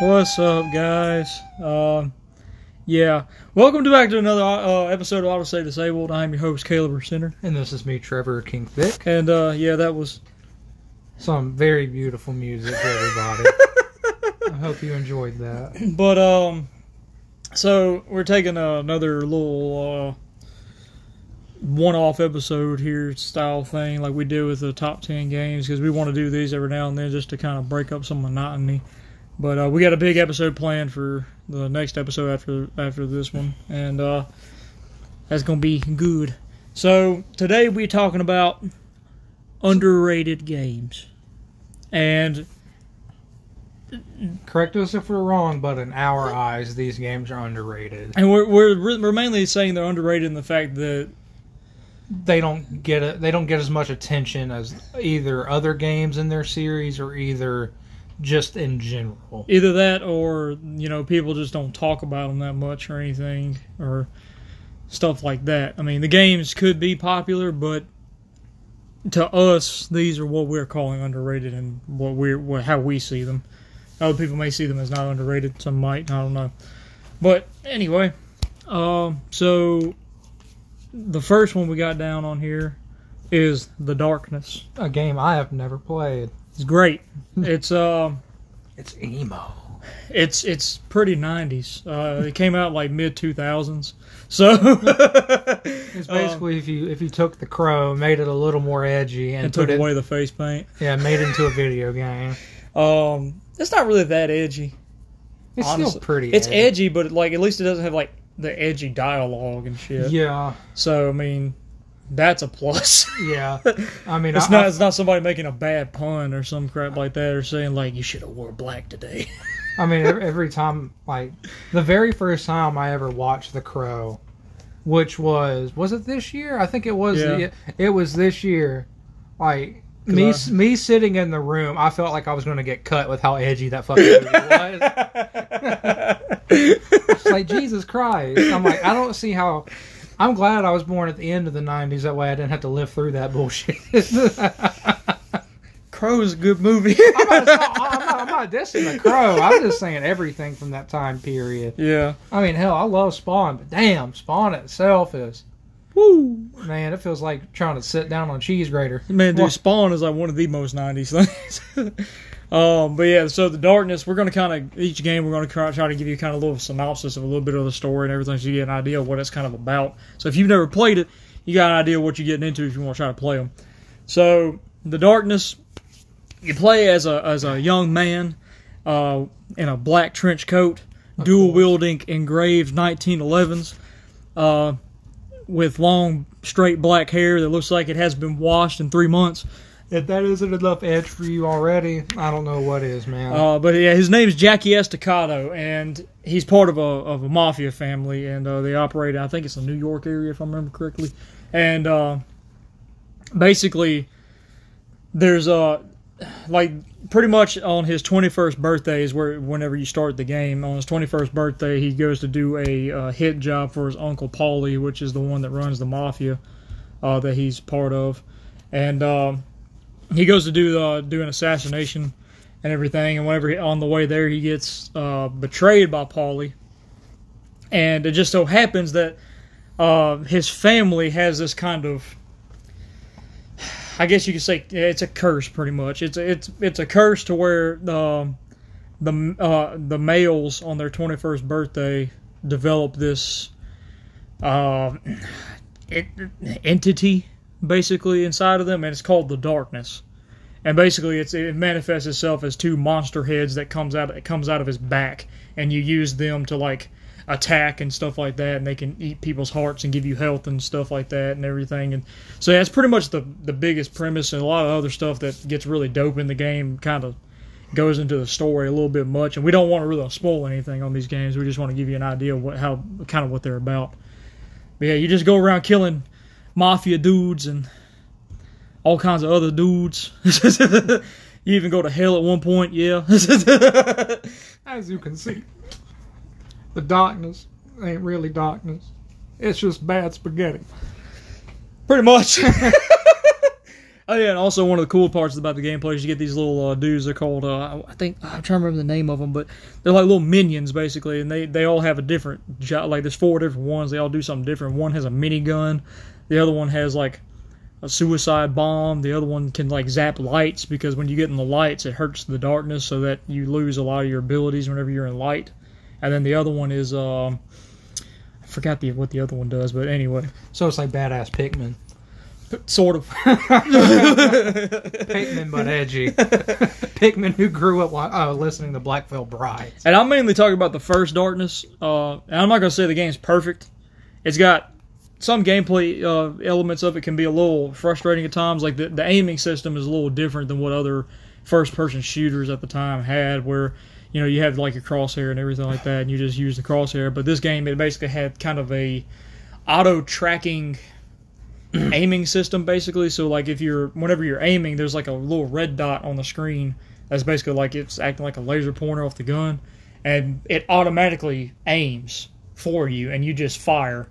What's up, guys? Um, yeah, welcome to back to another uh, episode of Auto Say Disabled. I'm your host, Caleb Center, And this is me, Trevor King Thick. and uh, yeah, that was Some very beautiful music for everybody. I hope you enjoyed that. But um, so we're taking uh, another little uh, one-off episode here style thing, like we did with the top ten games, because we want to do these every now and then just to kind of break up some monotony. But uh, we got a big episode planned for the next episode after after this one, and uh, that's gonna be good. So today we're talking about underrated games, and Correct us if we're wrong, but in our eyes, these games are underrated. and we're we're we're mainly saying they're underrated in the fact that They don't get it. They don't get as much attention as either other games in their series or either just in general. either that or you know people just don't talk about them that much or anything or stuff like that. I mean, the games could be popular, but to us, these are what we're calling underrated and what we're what, how we see them. Other people may see them as not underrated. Some might. I don't know. But anyway, um, so the first one we got down on here is the Darkness. A game I have never played. It's great. It's um. It's emo. It's it's pretty nineties. Uh, it came out like mid two thousands. So It's basically if you if you took the crow, made it a little more edgy, and, and took put it away the face paint. yeah, made it into a video game. Um, it's not really that edgy. It's honestly. still pretty. It's edgy, but like at least it doesn't have like the edgy dialogue and shit. Yeah, So I mean, that's a plus. yeah. I mean, it's I, not I- it's not somebody making a bad pun or some crap like that or saying like you should have wore black today. I mean, every, time, like the very first time I ever watched The Crow, which was was it this year? I think it was. Yeah. The, it was this year. Like me, I- me sitting in the room, I felt like I was going to get cut with how edgy that fucking movie was. It's like Jesus Christ. I'm like, I don't see how. I'm glad I was born at the end of the '90s. That way, I didn't have to live through that bullshit. Crow is a good movie. I'm, not, I'm, not, I'm not dissing the crow. I'm just saying everything from that time period. yeah. I mean, hell, I love Spawn, but damn, Spawn itself is Woo. man. It feels like trying to sit down on a cheese grater. Man, dude, Spawn is like one of the most '90s things. um, but yeah, so the darkness. We're gonna kind of each game. We're gonna try, try to give you kind of a little synopsis of a little bit of the story and everything, so you get an idea of what it's kind of about. So if you've never played it, you got an idea what you're getting into if you want to try to play them. So the darkness, you play as a as a young man, uh, in a black trench coat, dual wielding engraved 1911s. Uh, with long, straight black hair that looks like it has been washed in three months. If that isn't enough edge for you already, I don't know what is, man. Uh, but yeah, his name's Jackie Estacado, and he's part of a of a mafia family, and uh, they operate. I think it's the New York area, if I remember correctly. And uh, basically, there's uh like pretty much on his 21st birthday is where whenever you start the game on his 21st birthday he goes to do a uh, hit job for his uncle Paulie which is the one that runs the mafia uh, that he's part of and um, he goes to do uh, do an assassination and everything and whenever he, on the way there he gets uh, betrayed by Paulie and it just so happens that uh, his family has this kind of I guess you could say it's a curse, pretty much. It's a, it's it's a curse to where the the uh, the males on their twenty first birthday develop this uh, it, entity basically inside of them, and it's called the darkness. And basically, it manifests itself as two monster heads that comes out it comes out of his back, and you use them to like attack and stuff like that, and they can eat people's hearts and give you health and stuff like that and everything. And so that's pretty much the the biggest premise, and a lot of other stuff that gets really dope in the game kind of goes into the story a little bit much. And we don't want to really spoil anything on these games. We just want to give you an idea of what how kind of what they're about. But yeah, you just go around killing mafia dudes and all kinds of other dudes. you even go to hell at one point, yeah. As you can see, the darkness ain't really darkness. It's just bad spaghetti. Pretty much. Oh yeah, and also one of the cool parts about the gameplay is you get these little uh, dudes. They're called uh, I think I'm trying to remember the name of them, but they're like little minions basically, and they they all have a different job. Like there's four different ones. They all do something different. One has a minigun, the other one has like a suicide bomb. The other one can like zap lights because when you get in the lights, it hurts the darkness, so that you lose a lot of your abilities whenever you're in light. And then the other one is um, I forgot the what the other one does, but anyway, So it's like badass Pikmin. sort of. Pikmin but edgy. Pikmin who grew up wa- uh, listening to Black Veil Brides. And I'm mainly talking about the first Darkness. Uh, and I'm not going to say the game's perfect. It's got some gameplay uh, elements of it can be a little frustrating at times. Like the, the aiming system is a little different than what other first-person shooters at the time had, where you know you have like your crosshair and everything like that, and you just use the crosshair. But this game it basically had kind of a auto tracking aiming system basically so like if you're whenever you're aiming there's like a little red dot on the screen that's basically like it's acting like a laser pointer off the gun and it automatically aims for you and you just fire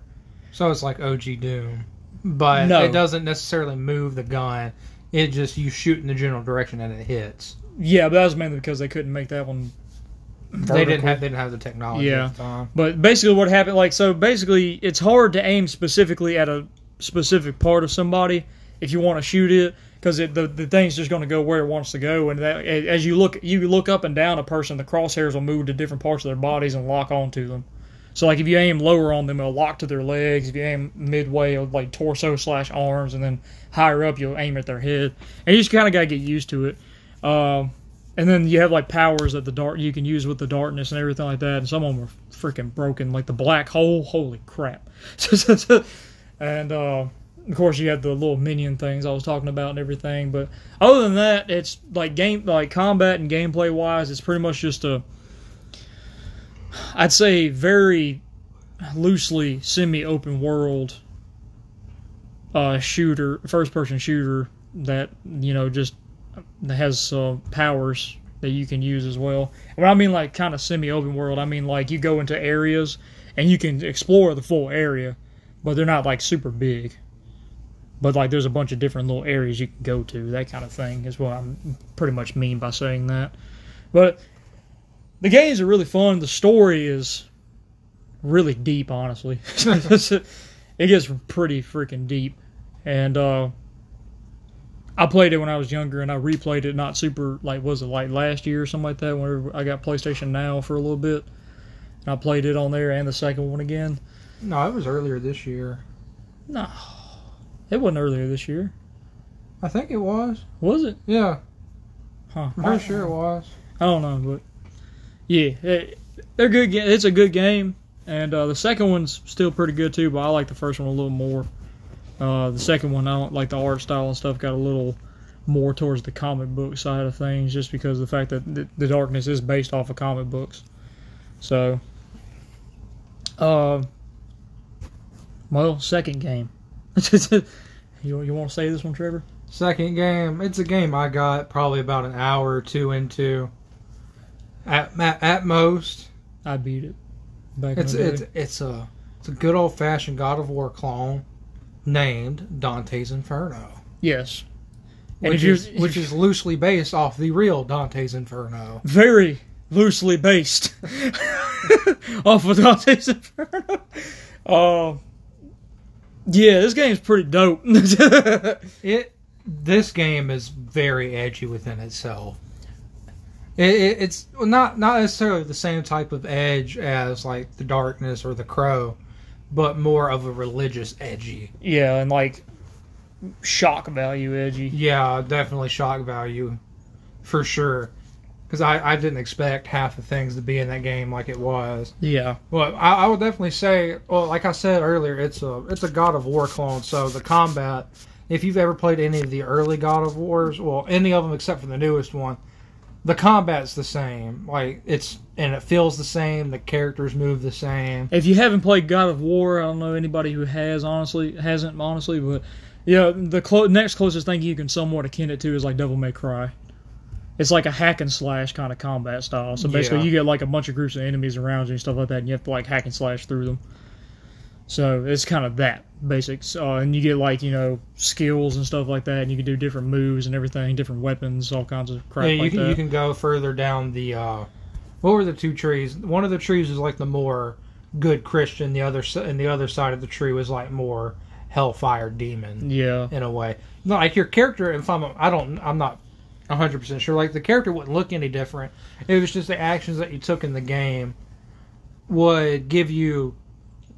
So it's like OG Doom. But No. it doesn't necessarily move the gun. It just, you shoot in the general direction and it hits. yeah but that was mainly because they couldn't make that one They didn't have, they didn't have the technology Yeah. at the time. But basically, what happened, like, so basically, it's hard to aim specifically at a specific part of somebody if you want to shoot it, because the the thing's just going to go where it wants to go, and that as you look you look up and down a person, the crosshairs will move to different parts of their bodies and lock onto them. So, like, if you aim lower on them, it'll lock to their legs. If you aim midway, it'll like torso slash arms, and then higher up, you'll aim at their head. And you just kind of got to get used to it. Um, and then you have like powers that the dark you can use with the darkness and everything like that. And some of them are freaking broken, like the black hole. Holy crap! and uh, of course you have the little minion things I was talking about and everything. But other than that, it's like game like combat and gameplay wise, it's pretty much just a I'd say very loosely semi-open world uh, shooter, first-person shooter that you know just has uh, powers that you can use as well. When I mean like kind of semi-open world, I mean like you go into areas and you can explore the full area, but they're not like super big. But like there's a bunch of different little areas you can go to, that kind of thing is what I'm pretty much mean by saying that. But the games are really fun. The story is really deep, honestly. it gets pretty freaking deep, and uh, I played it when I was younger, and I replayed it not super like was it like last year or something like that. Whenever I got PlayStation Now for a little bit, and I played it on there and the second one again. No, it was earlier this year. No, it wasn't earlier this year, I think it was. was it? Yeah, Huh? I'm pretty sure it was. I don't know, but yeah, it, they're good. It's a good game, and uh, the second one's still pretty good too. But I like the first one a little more. Uh, the second one, I don't like the art style and stuff. Got a little more towards the comic book side of things, just because the fact that the, the darkness is based off of comic books. So, uh, well, second game. you you want to say this one, Trevor? Second game, it's a game I got probably about an hour or two into. At at, at most, I beat it. Back it's it's it's a it's a good old fashioned God of War clone named Dante's Inferno, yes. And which is which is loosely based off the real Dante's Inferno. very loosely based off of Dante's Inferno. Uh, yeah, this game's pretty dope. It this game is very edgy within itself. It, it, it's not not necessarily the same type of edge as like the Darkness or the Crow, but more of a religious edgy. yeah, and like shock value edgy. Yeah, definitely shock value, for sure. Because I, I didn't expect half the things to be in that game like it was. Yeah, Well, I, I would definitely say, well, like I said earlier, it's a it's a God of War clone. So the combat, if you've ever played any of the early God of Wars, well, any of them except for the newest one, the combat's the same. Like it's and it feels the same. The characters move the same. if you haven't played God of War, I don't know anybody who has honestly hasn't honestly, but yeah, the clo- next closest thing you can somewhat akin it to is like Devil May Cry. It's like a hack and slash kind of combat style. So basically, Yeah. you get like a bunch of groups of enemies around you and stuff like that, and you have to like hack and slash through them. So it's kind of that basics, uh, and you get like you know skills and stuff like that, and you can do different moves and everything, different weapons, all kinds of crap yeah, you like can that. you can go further down the. Uh, what were the two trees? One of the trees was like the more good Christian. The other and the other side of the tree was like more hellfire demon yeah, in a way. Not like your character. If I'm, I don't, I'm not 100 percent sure. Like the character wouldn't look any different. It was just the actions that you took in the game would give you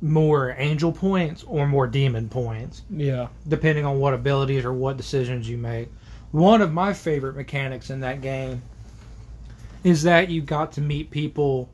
more angel points or more demon points yeah, depending on what abilities or what decisions you make. One of my favorite mechanics in that game is that you got to meet people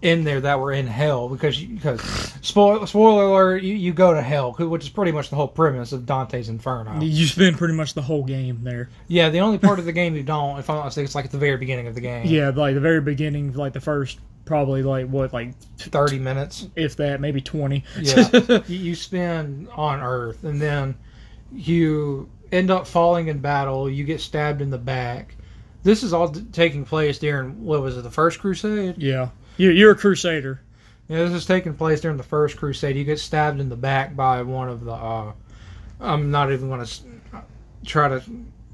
in there that were in hell because you, because spoiler spoiler alert you, you go to hell which is pretty much the whole premise of Dante's Inferno. you spend pretty much the whole game there. Yeah, the only part of the game you don't, if I'm not mistaken, it's like at the very beginning of the game. Yeah, like the very beginning, like the first probably like what like thirty minutes. if that maybe twenty. Yeah, you, you spend on Earth, and then you end up falling in battle. You get stabbed in the back. This is all taking place during what was it, the First Crusade? yeah, you you're a crusader. Yeah, this is taking place during the First Crusade. You get stabbed in the back by one of the. Uh, I'm not even going to try to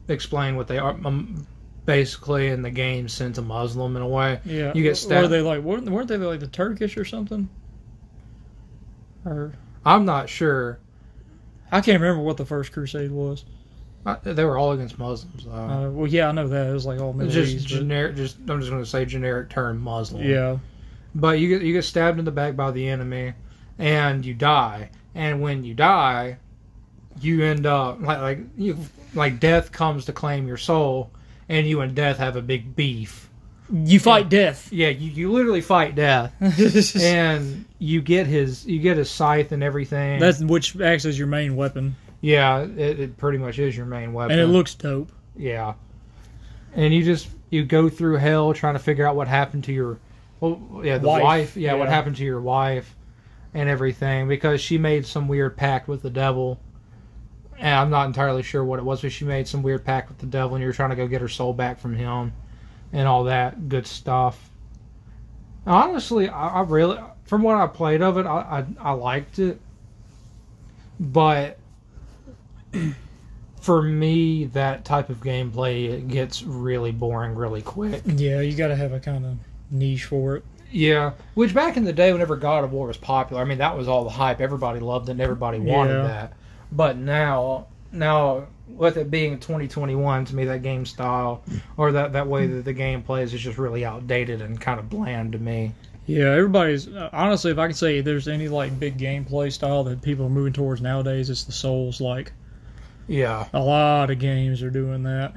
explain what they are. Um, basically, in the game, sent a Muslim in a way. Yeah, You get stabbed. Were they like weren't, weren't they like the Turkish or something? Or I'm not sure. I can't remember what the first crusade was. Uh, They were all against Muslims. Though. Uh, well, yeah, I know that it was like all Middle just East. but- generic. Just I'm just going to say generic term Muslim. yeah, But you get you get stabbed in the back by the enemy, and you die. And when you die, you end up like like you like death comes to claim your soul, and you and death have a big beef. you fight death. Yeah, you, you literally fight death, and you get his you get his scythe and everything. That's which acts as your main weapon, yeah, it, it pretty much is your main weapon. and it looks dope. Yeah. And you just you go through hell trying to figure out what happened to your well yeah, the Wife, wife, yeah, what happened to your wife and everything because she made some weird pact with the devil. And I'm not entirely sure what it was, but she made some weird pact with the devil and you're trying to go get her soul back from him and all that good stuff. Honestly, I, I really from what I played of it, I, I I liked it. But for me, that type of gameplay it gets really boring really quick. Yeah, you got to have a kind of niche for it. Yeah, which back in the day, whenever God of War was popular, I mean that was all the hype. Everybody loved it, and everybody wanted Yeah. that. But now, now with it being 2021, to me that game style or that that way that the game plays is just really outdated and kind of bland to me. Yeah, everybody's honestly, if I can say, there's any like big gameplay style that people are moving towards nowadays, it's the Souls. Like Yeah. a lot of games are doing that.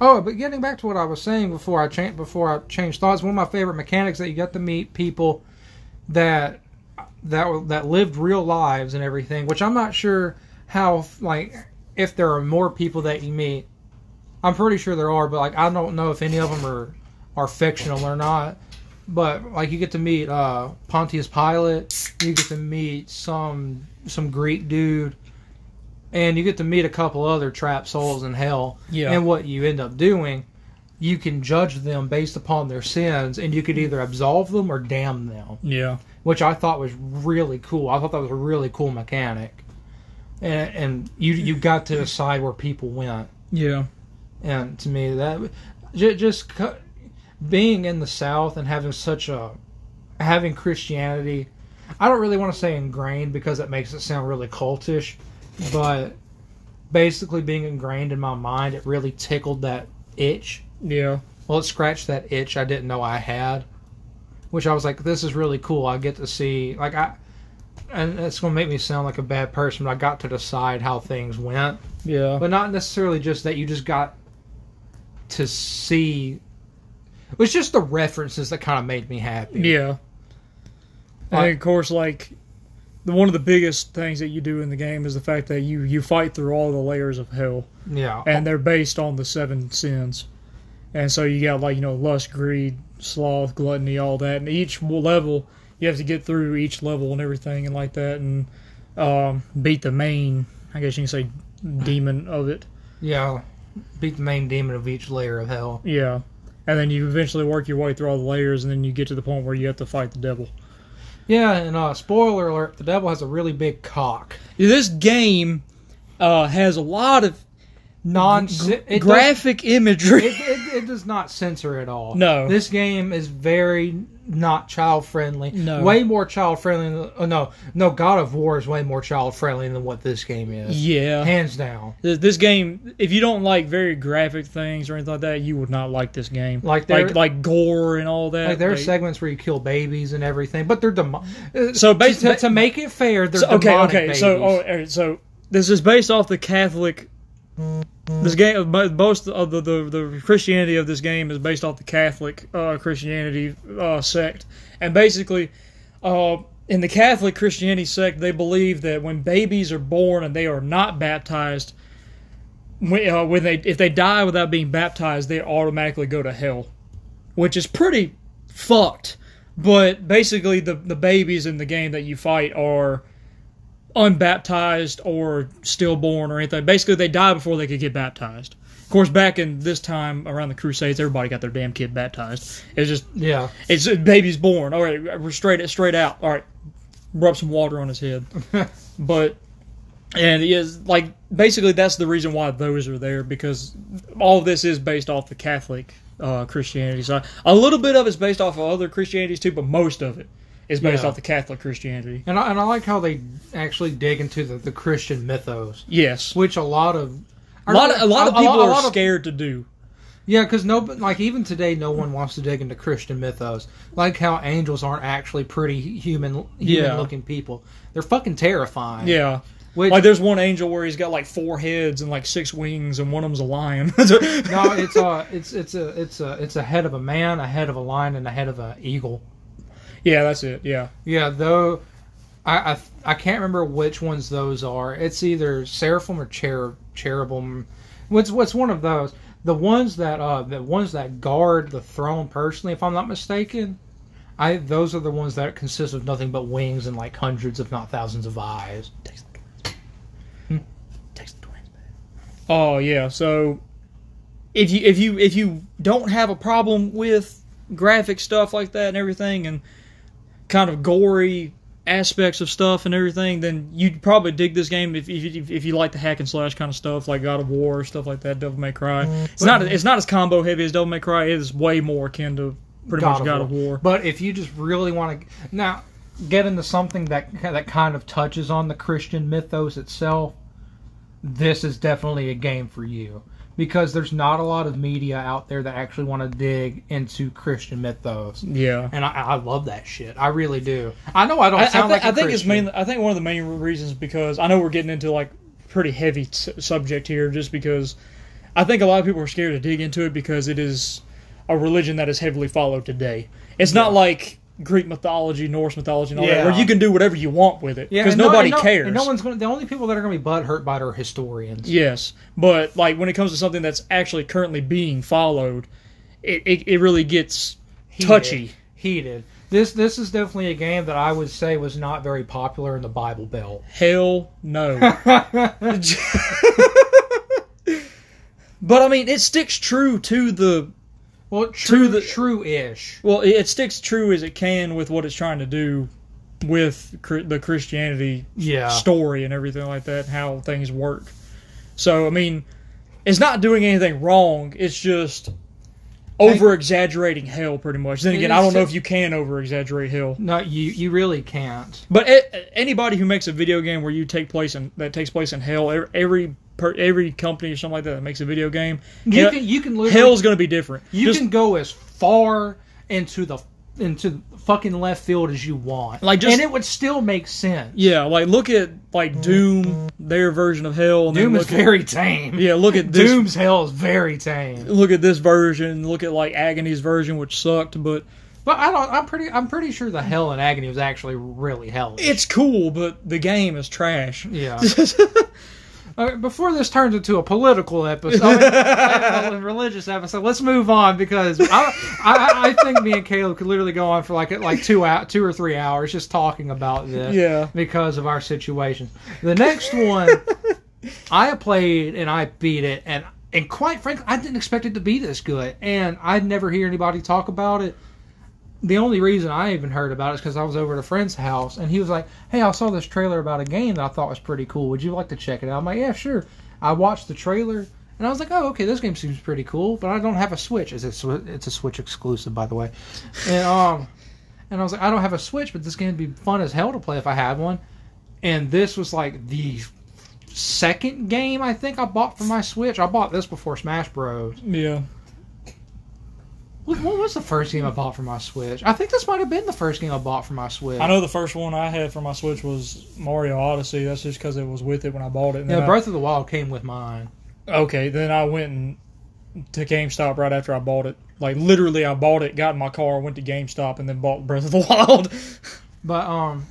Oh, but getting back to what I was saying before I cha- before I changed thoughts, one of my favorite mechanics that you get to meet people that that that lived real lives and everything. Which I'm not sure how like if there are more people that you meet. I'm pretty sure there are, but like I don't know if any of them are are fictional or not. But like you get to meet uh, Pontius Pilate, you get to meet some some Greek dude, and you get to meet a couple other trap souls in hell. Yeah. And what you end up doing, you can judge them based upon their sins, and you could either absolve them or damn them, Yeah. which I thought was really cool. I thought that was a really cool mechanic, and, and you you got to decide where people went, Yeah. and to me that ju- just being in the South and having such a having Christianity. I don't really want to say ingrained because it makes it sound really cultish, but basically being ingrained in my mind, it really tickled that itch. Yeah. Well, it scratched that itch I didn't know I had, which I was like, this is really cool. I get to see, like, I, and it's going to make me sound like a bad person, but I got to decide how things went. Yeah. But not necessarily just that you just got to see. It was just the references that kind of made me happy. Yeah. Like- and of course, like the one of the biggest things that you do in the game is the fact that you you fight through all the layers of hell, Yeah. and they're based on the seven sins. And so you got like you know lust, greed, sloth, gluttony, all that, and each level you have to get through each level and everything and like that, and um, beat the main. I guess you can say demon of it. Yeah. Beat the main demon of each layer of hell. Yeah. And then you eventually work your way through all the layers, and then you get to the point where you have to fight the devil. Yeah, and uh, spoiler alert: the devil has a really big cock. This game uh, has a lot of Non graphic imagery. It, it, it does not censor at all. No. this game is very not child friendly. No. way more child friendly. Than, oh, no, no, God of War is way more child friendly than what this game is. yeah. hands down. This this game, if you don't like very graphic things or anything like that, you would not like this game. Like there- like, like gore and all that. Like there are Like- segments where you kill babies and everything, but they're demo- uh, So basi- to, to make it fair, they're So, okay, demonic okay. So, oh, so this is based off the Catholic. This game, most of the, the the Christianity of this game is based off the Catholic uh, Christianity uh, sect, and basically, uh, in the Catholic Christianity sect, they believe that when babies are born and they are not baptized, when, uh, when they if they die without being baptized, they automatically go to hell, which is pretty fucked. But basically, the the babies in the game that you fight are unbaptized or stillborn or anything. Basically, they die before they could get baptized. Of course, back in this time around the Crusades, everybody got their damn kid baptized. It's just yeah, it's a baby's born. All right, we're straight straight out. All right, rub some water on his head. but and he is like basically that's the reason why those are there because all of this is based off the Catholic uh, Christianity. So a little bit of it's based off of other Christianities too, but most of it is based Yeah. off the Catholic Christianity. and I, and I like how they actually dig into the, the Christian mythos, Yes. which a lot of A lot, of, a lot of people a are lot of- scared to do. Yeah, because no, like even today, no one wants to dig into Christian mythos. Like how angels aren't actually pretty human, Yeah. human-looking people. They're fucking terrifying. Yeah. Which, Like there's one angel where he's got like four heads and like six wings, and one of them's a lion. no, it's a, it's it's a, it's a, it's a head of a man, a head of a lion, and a head of an eagle. Yeah, that's it. Yeah. Yeah, though, I, I I can't remember which ones those are. It's either seraphim or cherub, cherubim. What's what's one of those? The ones that uh the ones that guard the throne personally, if I'm not mistaken. I those are the ones that consist of nothing but wings and like hundreds, if not thousands, of eyes. Oh yeah. So if you if you if you don't have a problem with graphic stuff like that and everything, and kind of gory aspects of stuff and everything, then you'd probably dig this game if if, you- if you like the hack and slash kind of stuff like God of War stuff like that, Devil May Cry. Mm-hmm. It's not it's not as combo heavy as Devil May Cry. It is way more akin to pretty much God of War. But if you just really want to now get into something that that kind of touches on the Christian mythos itself, this is definitely a game for you because there's not a lot of media out there that actually want to dig into Christian mythos. Yeah. And I, I love that shit. I really do. I know I don't I, I, sound thi- like a I think it's Christian. mainly. I think one of the main reasons because I know we're getting into like pretty heavy t- subject here, just because I think a lot of people are scared to dig into it because it is a religion that is heavily followed today. It's not like Greek mythology, Norse mythology, and all that, Yeah. where you can do whatever you want with it Yeah, because no- nobody and no, cares. And no one's going. The only people that are going to be butthurt by it are historians. Yes, but like when it comes to something that's actually currently being followed, it it, it really gets Heated. touchy. Heated. This this is definitely a game that I would say was not very popular in the Bible Belt. Hell no. but I mean, it sticks true to the Well, true, the- true-ish. Well, it, it sticks true as it can with what it's trying to do with cr- the Christianity Yeah. story and everything like that, how things work. So, I mean, it's not doing anything wrong. It's just over exaggerating hell, pretty much. Then again, I don't know if you can over exaggerate hell. No, you you really can't. But a- anybody who makes a video game where you take place in that takes place in hell, every every, per, every company or something like that that makes a video game, You can you can hell's going to be different. you Just- can go as far into the into fucking left field as you want, Like, just- and it would still make sense. Yeah, like look at like Doom, their version of hell. And Doom is at, very tame. yeah. Look at this. Doom's hell is very tame. Look at this version. Look at like Agony's version, which sucked, but But I don't. I'm pretty. I'm pretty sure the hell in agony was actually really hell. it's cool. But the game is trash. Yeah. Before this turns into a political episode, I mean, a religious episode, let's move on because I, I, I think me and Caleb could literally go on for like like two out two or three hours just talking about this. Yeah. Because of our situation. The next one, I played and I beat it, and and quite frankly, I didn't expect it to be this good, and I'd never hear anybody talk about it. The only reason I even heard about it is because I was over at a friend's house and he was like, "Hey, I saw this trailer about a game that I thought was pretty cool. Would you like to check it out?" I'm like, "Yeah, sure." I watched the trailer and I was like, "Oh, okay, this game seems pretty cool," but I don't have a Switch. It's a it's a Switch exclusive, by the way. And um, and I was like, "I don't have a Switch, but this game would be fun as hell to play if I had one." And this was like the second game I think I bought for my Switch. I bought this before Smash Bros. Yeah. What, was the first game I bought for my Switch? I think this might have been the first game I bought for my Switch. I know the first one I had for my Switch was Mario Odyssey. That's just because it was with it when I bought it. And Yeah, then I- Breath of the Wild came with mine. Okay, then I went and to GameStop right after I bought it. Like literally, I bought it, got in my car, went to GameStop, and then bought Breath of the Wild. But um,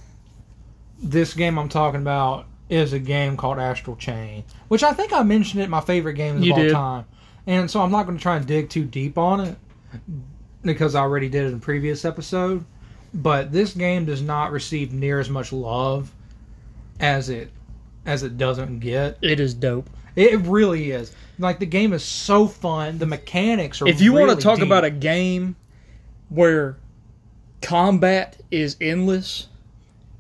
this game I'm talking about is a game called Astral Chain, which I think I mentioned it my favorite games You of all did. time. And so I'm not going to try and dig too deep on it because I already did it in a previous episode. But this game does not receive near as much love as it as it doesn't get. it is dope. It really is. Like the game is so fun. The mechanics are. If you want to talk deep. about a game where combat is endless,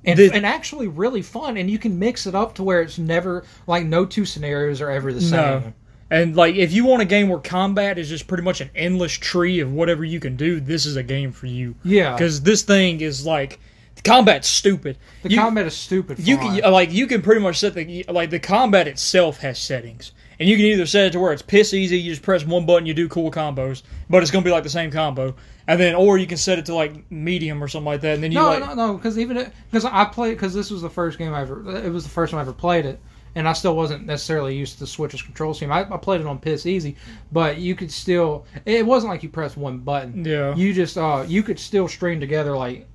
and, The- and actually really fun and you can mix it up to where it's never like no two scenarios are ever the No. And like if you want a game where combat is just pretty much an endless tree of whatever you can do, this is a game for you. yeah. Because this thing is like the combat's stupid. the You- combat is stupid You can like you can pretty much set the like the combat itself has settings, and you can either set it to where it's piss easy, you just press one button, you do cool combos, but it's gonna be like the same combo, and then or you can set it to like medium or something like that, and then you no like no no because even because i played because this was the first game i ever it was the first time i ever played it and i still wasn't necessarily used to the switch's control scheme I, I played it on piss easy but you could still it wasn't like you pressed one button yeah you just uh you could still string together like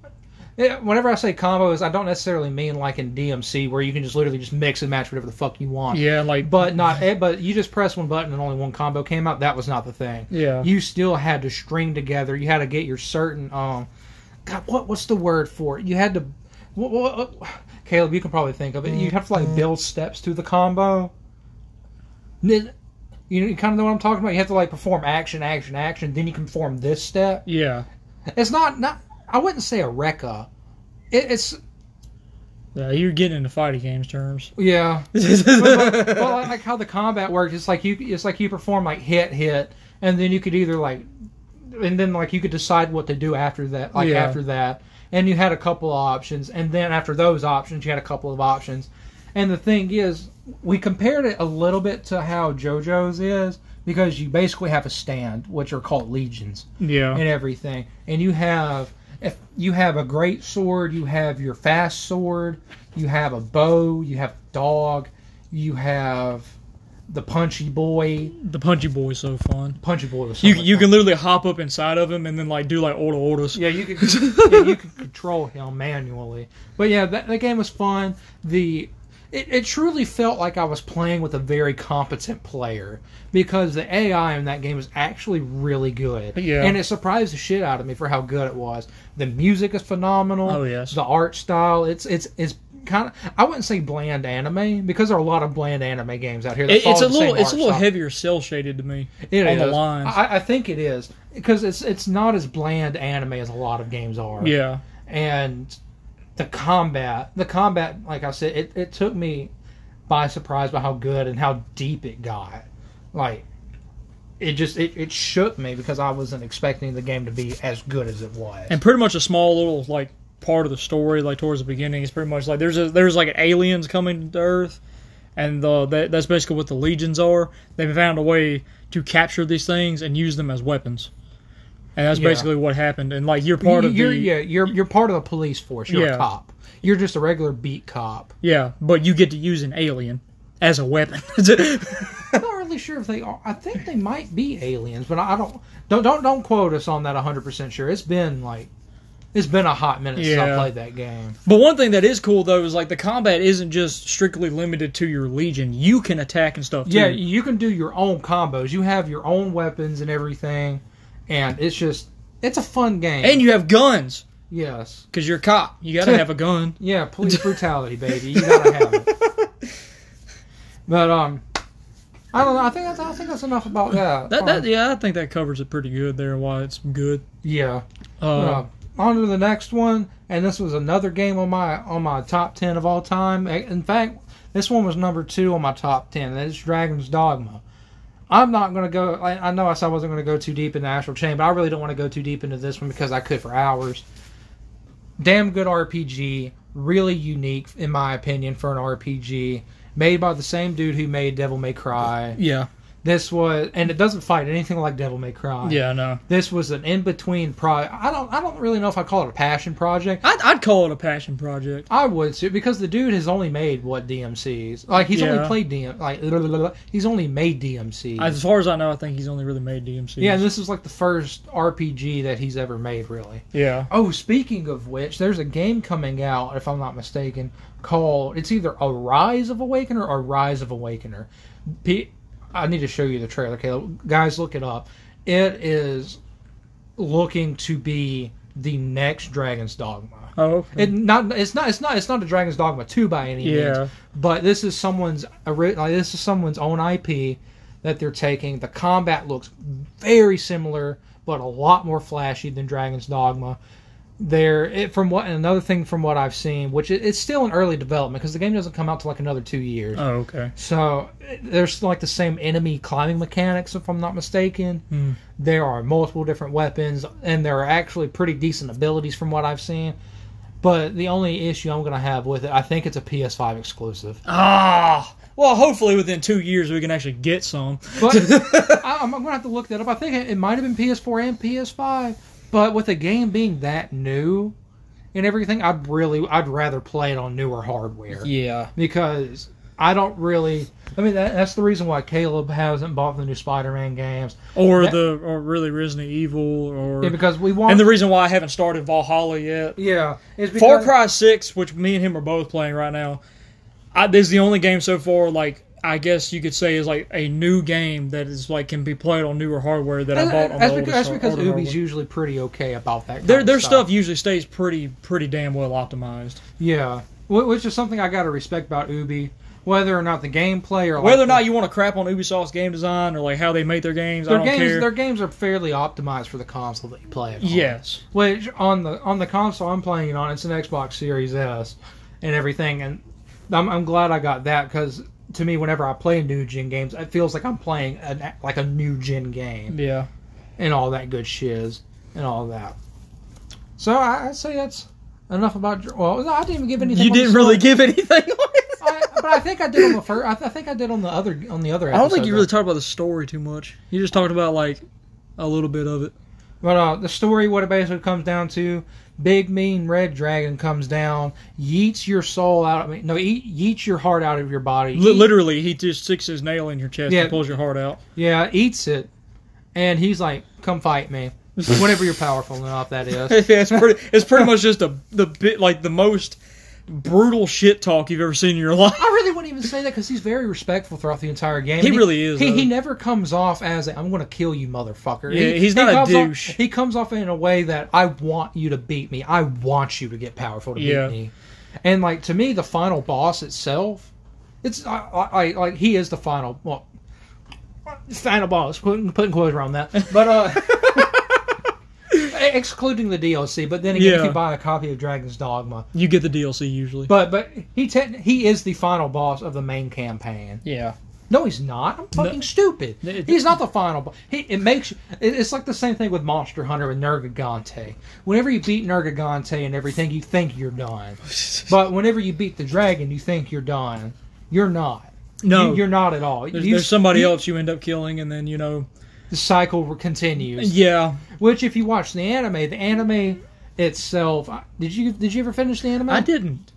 whenever I say combos, I don't necessarily mean like in DMC where you can just literally just mix and match whatever the fuck you want. yeah like But not, eh, but you just press one button and only one combo came out. That was not the thing. yeah You still had to string together. You had to get your certain um, God, what what's the word for it? You had to, what, what, what- Caleb, you can probably think of it. You have to like mm-hmm. build steps to the combo. You, you kind of know what I'm talking about. You have to like perform action, action, action. Then you can perform this step. yeah It's not not. I wouldn't say a rekka. It, it's yeah you're getting into fighting games terms. yeah. but like, like how the combat works, it's like you it's like you perform like hit hit, and then you could either like, and then like you could decide what to do after that. Like Yeah. after that, and you had a couple of options, and then after those options, you had a couple of options. And the thing is, we compared it a little bit to how JoJo's is because you basically have a stand, which are called legions yeah and everything. And you have if you have a great sword, you have your fast sword, you have a bow, you have dog, you have the punchy boy. the punchy boy is so fun. Punchy boy was so You you fun. can literally hop up inside of him and then like do like order orders. yeah you could yeah, you could control him manually. But yeah, that, that game was fun. The it, it truly felt like I was playing with a very competent player because the AI in that game is actually really good. Yeah. And it surprised the shit out of me for how good it was. The music is phenomenal. Oh, yes. The art style, it's it's it's kind of I wouldn't say bland anime because there are a lot of bland anime games out here. It, it's a little it's a little style. heavier cell shaded to me It on the lines. I, I think it is because it's it's not as bland anime as a lot of games are yeah. and the combat the combat like i said it, it took me by surprise by how good and how deep it got like it just it, it shook me because i wasn't expecting the game to be as good as it was and pretty much a small little like part of the story like towards the beginning. It's pretty much like there's a there's like an aliens coming to earth and uh, that, that's basically what the legions are. They've found a way to capture these things and use them as weapons. And that's Yeah. basically what happened. And like you're part of you're, the yeah you're you're part of the police force. You're Yeah. a cop. You're just a regular beat cop. Yeah but you get to use an alien as a weapon. I'm not really sure if they are. I think they might be aliens but i don't don't don't, don't quote us on that 100% sure. It's been like it's been a hot minute since i Yeah. played that game But one thing that is cool though is like the combat isn't just strictly limited to your legion. You can attack and stuff too. Yeah, you can do your own combos. You have your own weapons and everything, and it's just it's a fun game. and you have guns yes, because you're a cop. You gotta have a gun. yeah, police brutality, baby. You gotta have it. But um, I don't know. I think that's I think that's enough about that. That, that Um, yeah, I think that covers it pretty good there. Why it's good. yeah. Uh, Uh, on to the next one, and this was another game on my on my top ten of all time. In fact, this one was number two on my top ten. And it's Dragon's Dogma. I'm not going to go. I, I know I said I wasn't going to go too deep into Astral Chain, but I really don't want to go too deep into this one because I could for hours. Damn good RPG, really unique in my opinion for an RPG, made by the same dude who made Devil May Cry. Yeah. This was, and it doesn't fight anything like Devil May Cry. Yeah, no. This was an in between pro. I don't. I don't really know if I call it a passion project. I'd, I'd call it a passion project. I would too, because the dude has only made what DMCs. Like he's Yeah. only played DM. Like he's only made DMCs. As far as I know, I think he's only really made DMC. yeah, and this is like the first RPG that he's ever made, really. yeah. Oh, speaking of which, there's a game coming out, if I'm not mistaken, called it's either a Rise of Awakener or Rise of Awakener. P- I need to show you the trailer, Caleb. Guys, look it up. It is looking to be the next Dragon's Dogma. Oh, okay. It not it's not it's not it's not a Dragon's Dogma two by any Yeah. means, but this is someone's like, this is someone's own IP that they're taking. The combat looks very similar, but a lot more flashy than Dragon's Dogma. There, it, from what and another thing from what I've seen, which it, it's still in early development because the game doesn't come out to like another two years. oh, okay. So it- there's like the same enemy climbing mechanics, if I'm not mistaken. Hmm. There are multiple different weapons, and there are actually pretty decent abilities from what I've seen. But the only issue I'm going to have with it, I think it's a PS5 exclusive. Ah. Well, hopefully within two years we can actually get some. But I, I'm going to have to look that up. I think it, it might have been PS4 and PS5. But with a game being that new and everything, I'd really, I'd rather play it on newer hardware. Yeah. because I don't really. I mean, that, that's the reason why Caleb hasn't bought the new Spider-Man games. Or That- the or really Resident Evil or Yeah, because we want. and the reason why I haven't started Valhalla yet. yeah, is because, Far Cry Six, which me and him are both playing right now. I, this is the only game so far, like I guess you could say, is like a new game that is like can be played on newer hardware that I bought on that's the because, that's because Ubi's hardware. usually pretty okay about that. Their their stuff. stuff usually stays pretty pretty damn well optimized. Yeah, which is something I got to respect about Ubi. Whether or not the gameplay or Whether or not the- you want to crap on Ubisoft's game design or like how they make their games, I their don't games, care. their games are fairly optimized for the console that you play it on. yes, Which on the on the console I'm playing it on, it's an Xbox Series S and everything, and I'm, I'm glad I got that because to me, whenever I play new gen games, it feels like I'm playing like a new gen game yeah. and all that good shiz and all that. So I, I'd say that's enough about. Well, I didn't even give anything. You didn't really give anything. I, but I think I did on the first. I, th- I think I did on the other on the other. I don't think you really talked about the story too much. You just talked about like a little bit of it. But uh, the story, what it basically comes down to, big mean red dragon comes down, yeets your soul out. I mean, no, eat, yeets your heart out of your body. Eat- literally, he just sticks his nail in your chest Yeah. and pulls your heart out. yeah, eats it, and he's like, "Come fight me." Whenever you're powerful enough, that is. yeah, it's pretty. It's pretty much just a the bit like the most brutal shit talk you've ever seen in your life. I really wouldn't even say that because he's very respectful throughout the entire game. He And really is, He, though. he never comes off as a, "I'm going to kill you, motherfucker." Yeah, He- he's he not a comes off- douche. he comes off in a way that I want you to beat me. I want you to get powerful to Yeah. beat me. And like to me, the final boss itself, it's I, I, I like he is the final well, final boss. Putting putting quotes around that, but uh. excluding the DLC, but then again, if you buy a copy of Dragon's Dogma, You get the DLC usually. but but he te- he is the final boss of the main campaign. yeah, No, he's not. I'm fucking stupid. He's not the final boss. He it makes you- it, it's like the same thing with Monster Hunter and Nergigante. Whenever you beat Nergigante and everything, you think you're done, but whenever you beat the dragon, you think you're done. You're not. no, You, are not at all. there's, You- there's somebody you- else you end up killing, and then you know, The cycle continues. yeah, Which, if you watch the anime, the anime itself. Did you did you ever finish the anime? I didn't.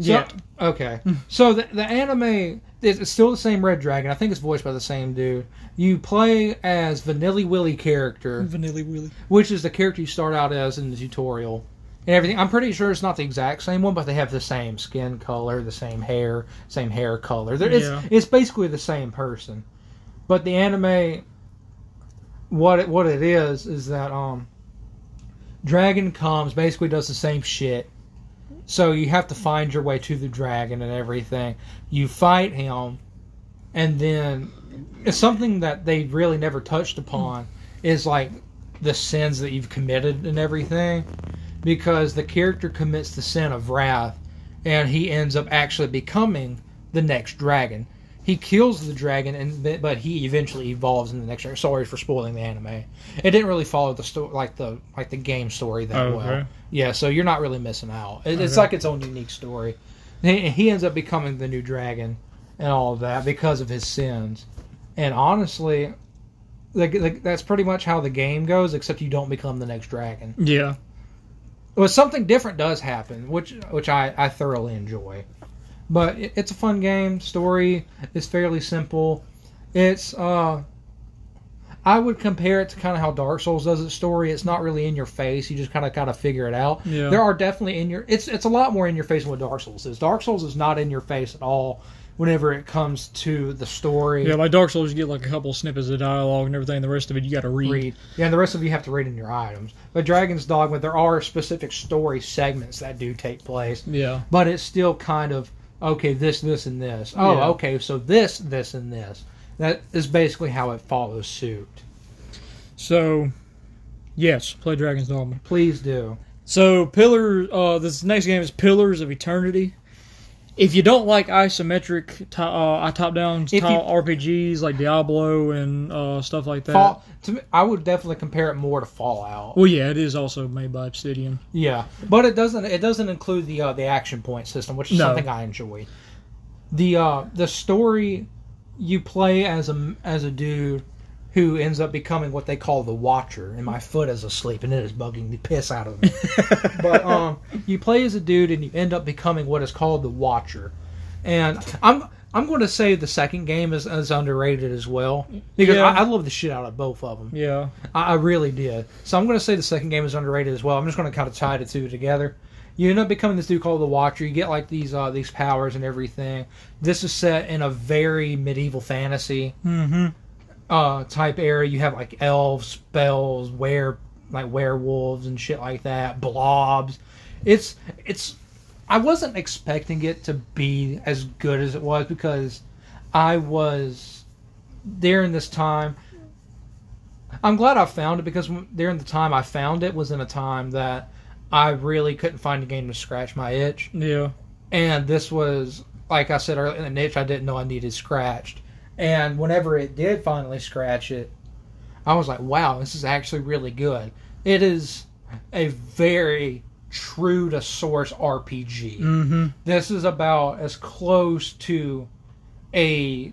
So- yet. okay. So the the anime is it's still the same Red Dragon. I think it's voiced by the same dude. You play as Vanilli Willy character, Vanilla Wheelie. which is the character you start out as in the tutorial. And everything. I'm pretty sure it's not the exact same one, but they have the same skin color, the same hair, same hair color. It's Yeah. it's basically the same person. But the anime, what it, what it is is that um, dragon comes basically does the same shit. So you have to find your way to the dragon and everything. You fight him, and then it's something that they really never touched upon is like the sins that you've committed and everything. because the character commits the sin of wrath and he ends up actually becoming the next dragon. He kills the dragon, and but he eventually evolves in the next. Dragon. Sorry for spoiling the anime. It didn't really follow the story like the like the game story that Oh, well. Yeah, so you're not really missing out. It, It's like its own unique story. He, he ends up becoming the new dragon and all of that because of his sins. And honestly, like, like that's pretty much how the game goes, except you don't become the next dragon. Yeah. Well, something different does happen, which which I, I thoroughly enjoy. But it, it's a fun game. Story is fairly simple. It's uh, I would compare it to kind of how Dark Souls does its story. It's not really in your face. You just kind of kind of figure it out. Yeah. There are definitely in your. It's it's a lot more in your face than what Dark Souls is. Dark Souls is not in your face at all. Whenever it comes to the story, Yeah, like Dark Souls, you get like a couple snippets of dialogue and everything. The rest of it, you got to read. read. Yeah, and the rest of you have to read in your items. But Dragon's Dogma, there are specific story segments that do take place. Yeah. but it's still kind of okay this this and this oh Yeah. okay so this this and this that is basically how it follows suit So, yes, play Dragon's Dogma. please do So, Pillar. Uh, this next game is Pillars of Eternity. If you don't like isometric to, uh, top-down If you- style RPGs like Diablo and uh, stuff like that, Fall, to me, i would definitely compare it more to fallout well, yeah, it is also made by Obsidian. yeah but it doesn't it doesn't include the uh, the action point system which is No. something i enjoy the uh the story you play as a as a dude who ends up becoming what they call the Watcher, and my foot is asleep, and it is bugging the piss out of me. but um, you play as a dude, and you end up becoming what is called the Watcher. And I'm I'm going to say the second game is, is underrated as well because Yeah. I, I love the shit out of both of them. Yeah. I, I really did. So I'm going to say the second game is underrated as well. I'm just going to kind of tie the two together. You end up becoming this dude called the Watcher. You get like these uh, these powers and everything. This is set in a very medieval fantasy Mm-hmm. Uh, type area. You have like elves, spells, were like werewolves and shit like that, blobs. It's it's. I wasn't expecting it to be as good as it was because I was during this time. I'm glad I found it because during the time I found it was in a time that I really couldn't find a game to scratch my itch Yeah. and this was like I said earlier, an itch I didn't know I needed scratched. And whenever it did finally scratch it, I was like, "Wow, this is actually really good." It is a very true to source RPG. Mm-hmm. This is about as close to a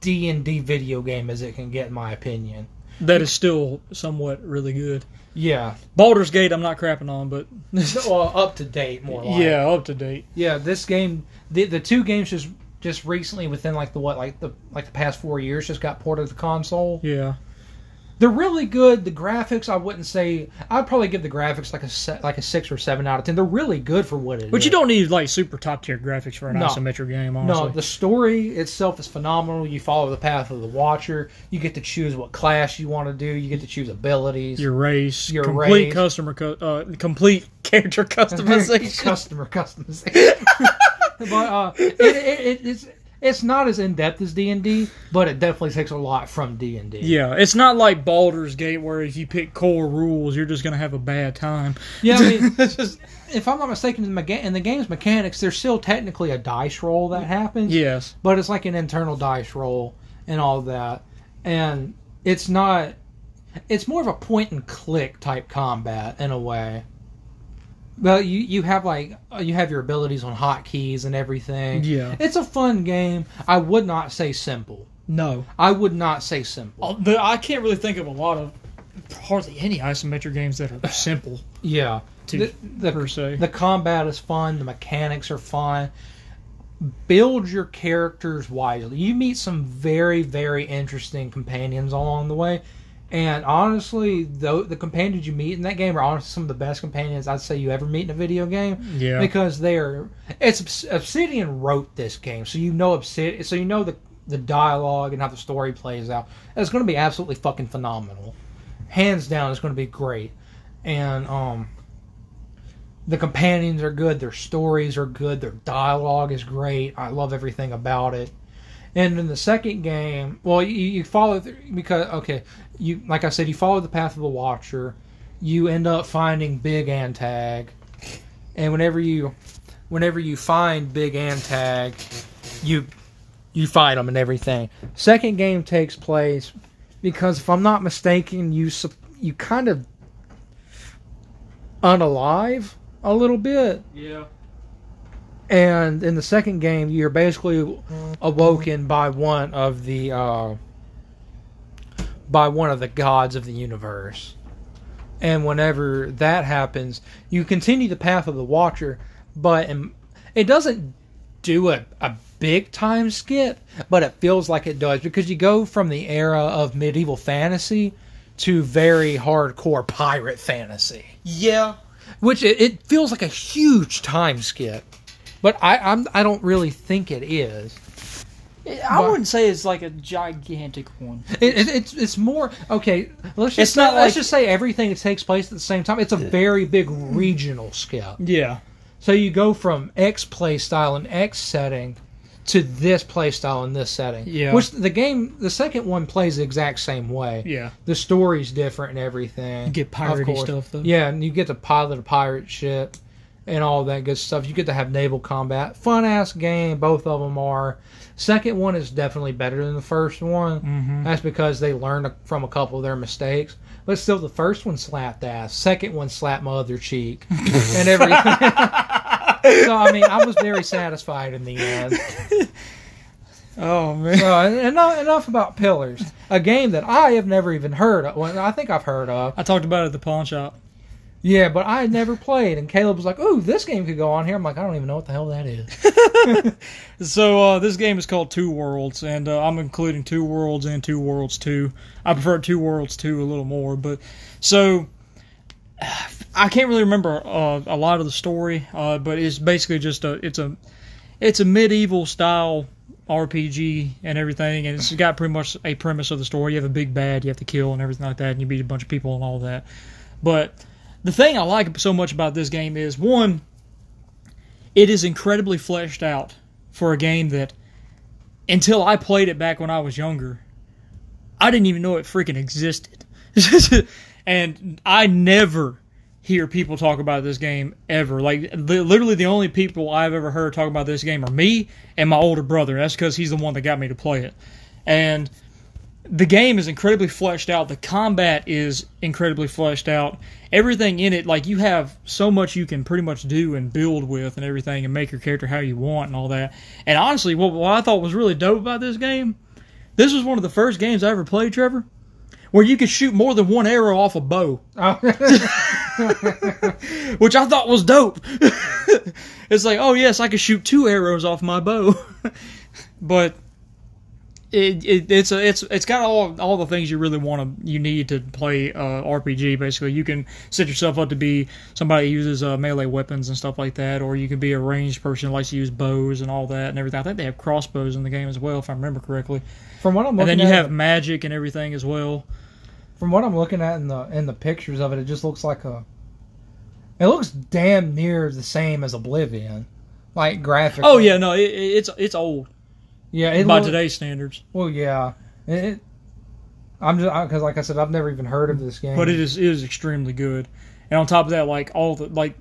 D and D video game as it can get, in my opinion. That is still somewhat really good. Yeah, Baldur's Gate, I'm not crapping on, but well, up to date, more like. yeah, up to date. Yeah, this game, the the two games just just recently within like the what like the like the past four years just got ported to the console. Yeah. They're really good. The graphics, I wouldn't say. I'd probably give the graphics like a like a six or seven out of ten. They're really good for what it is. But you don't need like super top tier graphics for an No. isometric game, honestly. No, the story itself is phenomenal. You follow the path of the Watcher. You get to choose what class you want to do. You get to choose abilities. your race, Your complete race. customer, uh, complete character customization. customer customization. but uh, it, it, it, it's it's not as in depth as D and D, but it definitely takes a lot from D and D. yeah, it's not like Baldur's Gate where if you pick core rules, you're just gonna have a bad time. Yeah, I mean, It's just- if I'm not mistaken, in the, ga- in the game's mechanics, there's still technically a dice roll that happens. yes, but it's like an internal dice roll and all that, and it's not. It's more of a point and click type combat in a way. But you you have like uh, you have your abilities on hotkeys and everything. Yeah. it's a fun game. I would not say simple. no, I would not say simple. Uh, the, I can't really think of a lot of hardly any isometric games that are simple Yeah, to the, the per se. The combat is fun. The mechanics are fun. Build your characters wisely. You meet some very, very interesting companions along the way. And honestly, the, the companions you meet in that game are honestly some of the best companions I'd say you ever meet in a video game. yeah, Because they're it's Obsidian wrote this game, so you know Obsidian, so you know the the dialogue and how the story plays out. It's going to be absolutely fucking phenomenal. Hands down, it's going to be great. And um, the companions are good. Their stories are good. Their dialogue is great. I love everything about it. And in the second game, well, you, you follow because okay, you like I said, you follow the path of the Watcher. you end up finding Big Antag, and whenever you, whenever you find Big Antag, you you fight them and everything. Second game takes place because if I'm not mistaken, you you kind of unalive a little bit. Yeah. And in the second game, you're basically awoken by one of the uh, by one of the gods of the universe. And whenever that happens, you continue the path of the Watcher, but it doesn't do a, a big time skip, but it feels like it does because you go from the era of medieval fantasy to very hardcore pirate fantasy Yeah. which it, it feels like a huge time skip, but I I'm, I don't really think it is. I But- wouldn't say it's like a gigantic one. It, it, it's it's more okay. Let's just It's say, not let's just say everything takes place at the same time. It's a very big regional skip. Yeah. So you go from X play style and X setting to this play style in this setting. Yeah. Which the game, the second one plays the exact same way. Yeah. The story's different and everything. You get of piratey stuff, though. Yeah, and you get to pilot a pirate ship and all that good stuff. You get to have naval combat. Fun ass game. Both of them are. Second one is definitely better than the first one. Mm-hmm. That's because they learned from a couple of their mistakes. But still, the first one slapped ass. Second one slapped my other cheek and everything. so I mean, I was very satisfied in the end. Oh man. So enough, enough about Pillars, a game that I have never even heard of. Well, I think I've heard of. I talked about it at the pawn shop. Yeah, but I had never played. And Caleb was like, "Ooh, this game could go on here." I'm like, "I don't even know what the hell that is." So uh, this game is called Two Worlds, and uh, I'm including Two Worlds and Two Worlds Two. I prefer Two Worlds Two a little more, but so I can't really remember uh, a lot of the story, uh, but it's basically just a it's a it's a medieval style RPG and everything, and it's got pretty much a premise of the story. You have a big bad you have to kill and everything like that, and you beat a bunch of people and all that. But the thing I like so much about this game is one, it is incredibly fleshed out for a game that until I played it back when I was younger, I didn't even know it freaking existed. and I never hear people talk about this game ever. Like literally the only people I've ever heard talk about this game are me and my older brother. That's because he's the one that got me to play it. And the game is incredibly fleshed out. The combat is incredibly fleshed out. Everything in it, like you have so much you can pretty much do and build with and everything and make your character how you want and all that. And honestly, what, what I thought was really dope about this game, this was one of the first games I ever played, Trevor, where you could shoot more than one arrow off a bow, Oh, which I thought was dope. it's like, oh yes, I could shoot two arrows off my bow. but it, it, it's a, it's it's got all all the things you really want to you need to play uh, RPG. Basically, you can set yourself up to be somebody who uses uh, melee weapons and stuff like that, or you can be a ranged person who likes to use bows and all that and everything. I think they have crossbows in the game as well, if I remember correctly. from what I'm And then you at, have magic and everything as well. from what I'm looking at in the in the pictures of it, it just looks like a. It looks damn near the same as Oblivion, like graphic. Oh yeah, no, it, it- it's it's old yeah. By look- today's standards, Well, yeah. It, I'm just because, like I said, I've never even heard of this game. but it is it is extremely good. And on top of that, like all the like,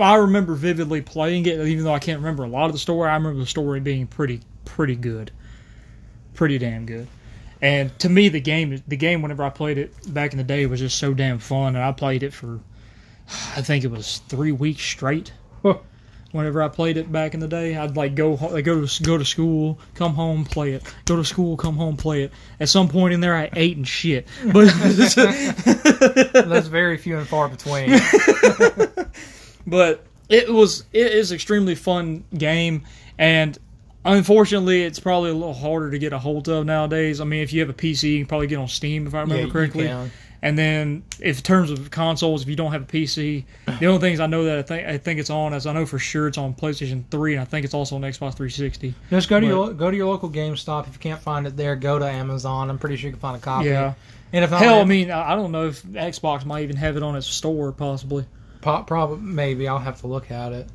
I remember vividly playing it, even though I can't remember a lot of the story. I remember the story being pretty pretty good, pretty damn good. And to me, the game the game whenever I played it back in the day was just so damn fun, and I played it for I think it was three weeks straight. Whenever I played it back in the day, I'd like go like, go to go to school, come home, play it. Go to school, come home, play it. At some point in there, I ate and shit. But That's very few and far between. but it was it is extremely fun game and unfortunately it's probably a little harder to get a hold of nowadays i mean if you have a pc you can probably get on steam if i remember Yeah, correctly. And then in terms of consoles if you don't have a pc the only things i know that i think i think it's on is i know for sure it's on playstation 3 and i think it's also on xbox 360 Just go to But- your go to your local GameStop. If you can't find it there, go to Amazon. I'm pretty sure you can find a copy. yeah And if hell i mean i I don't know if xbox might even have it on its store possibly probably maybe I'll have to look at it.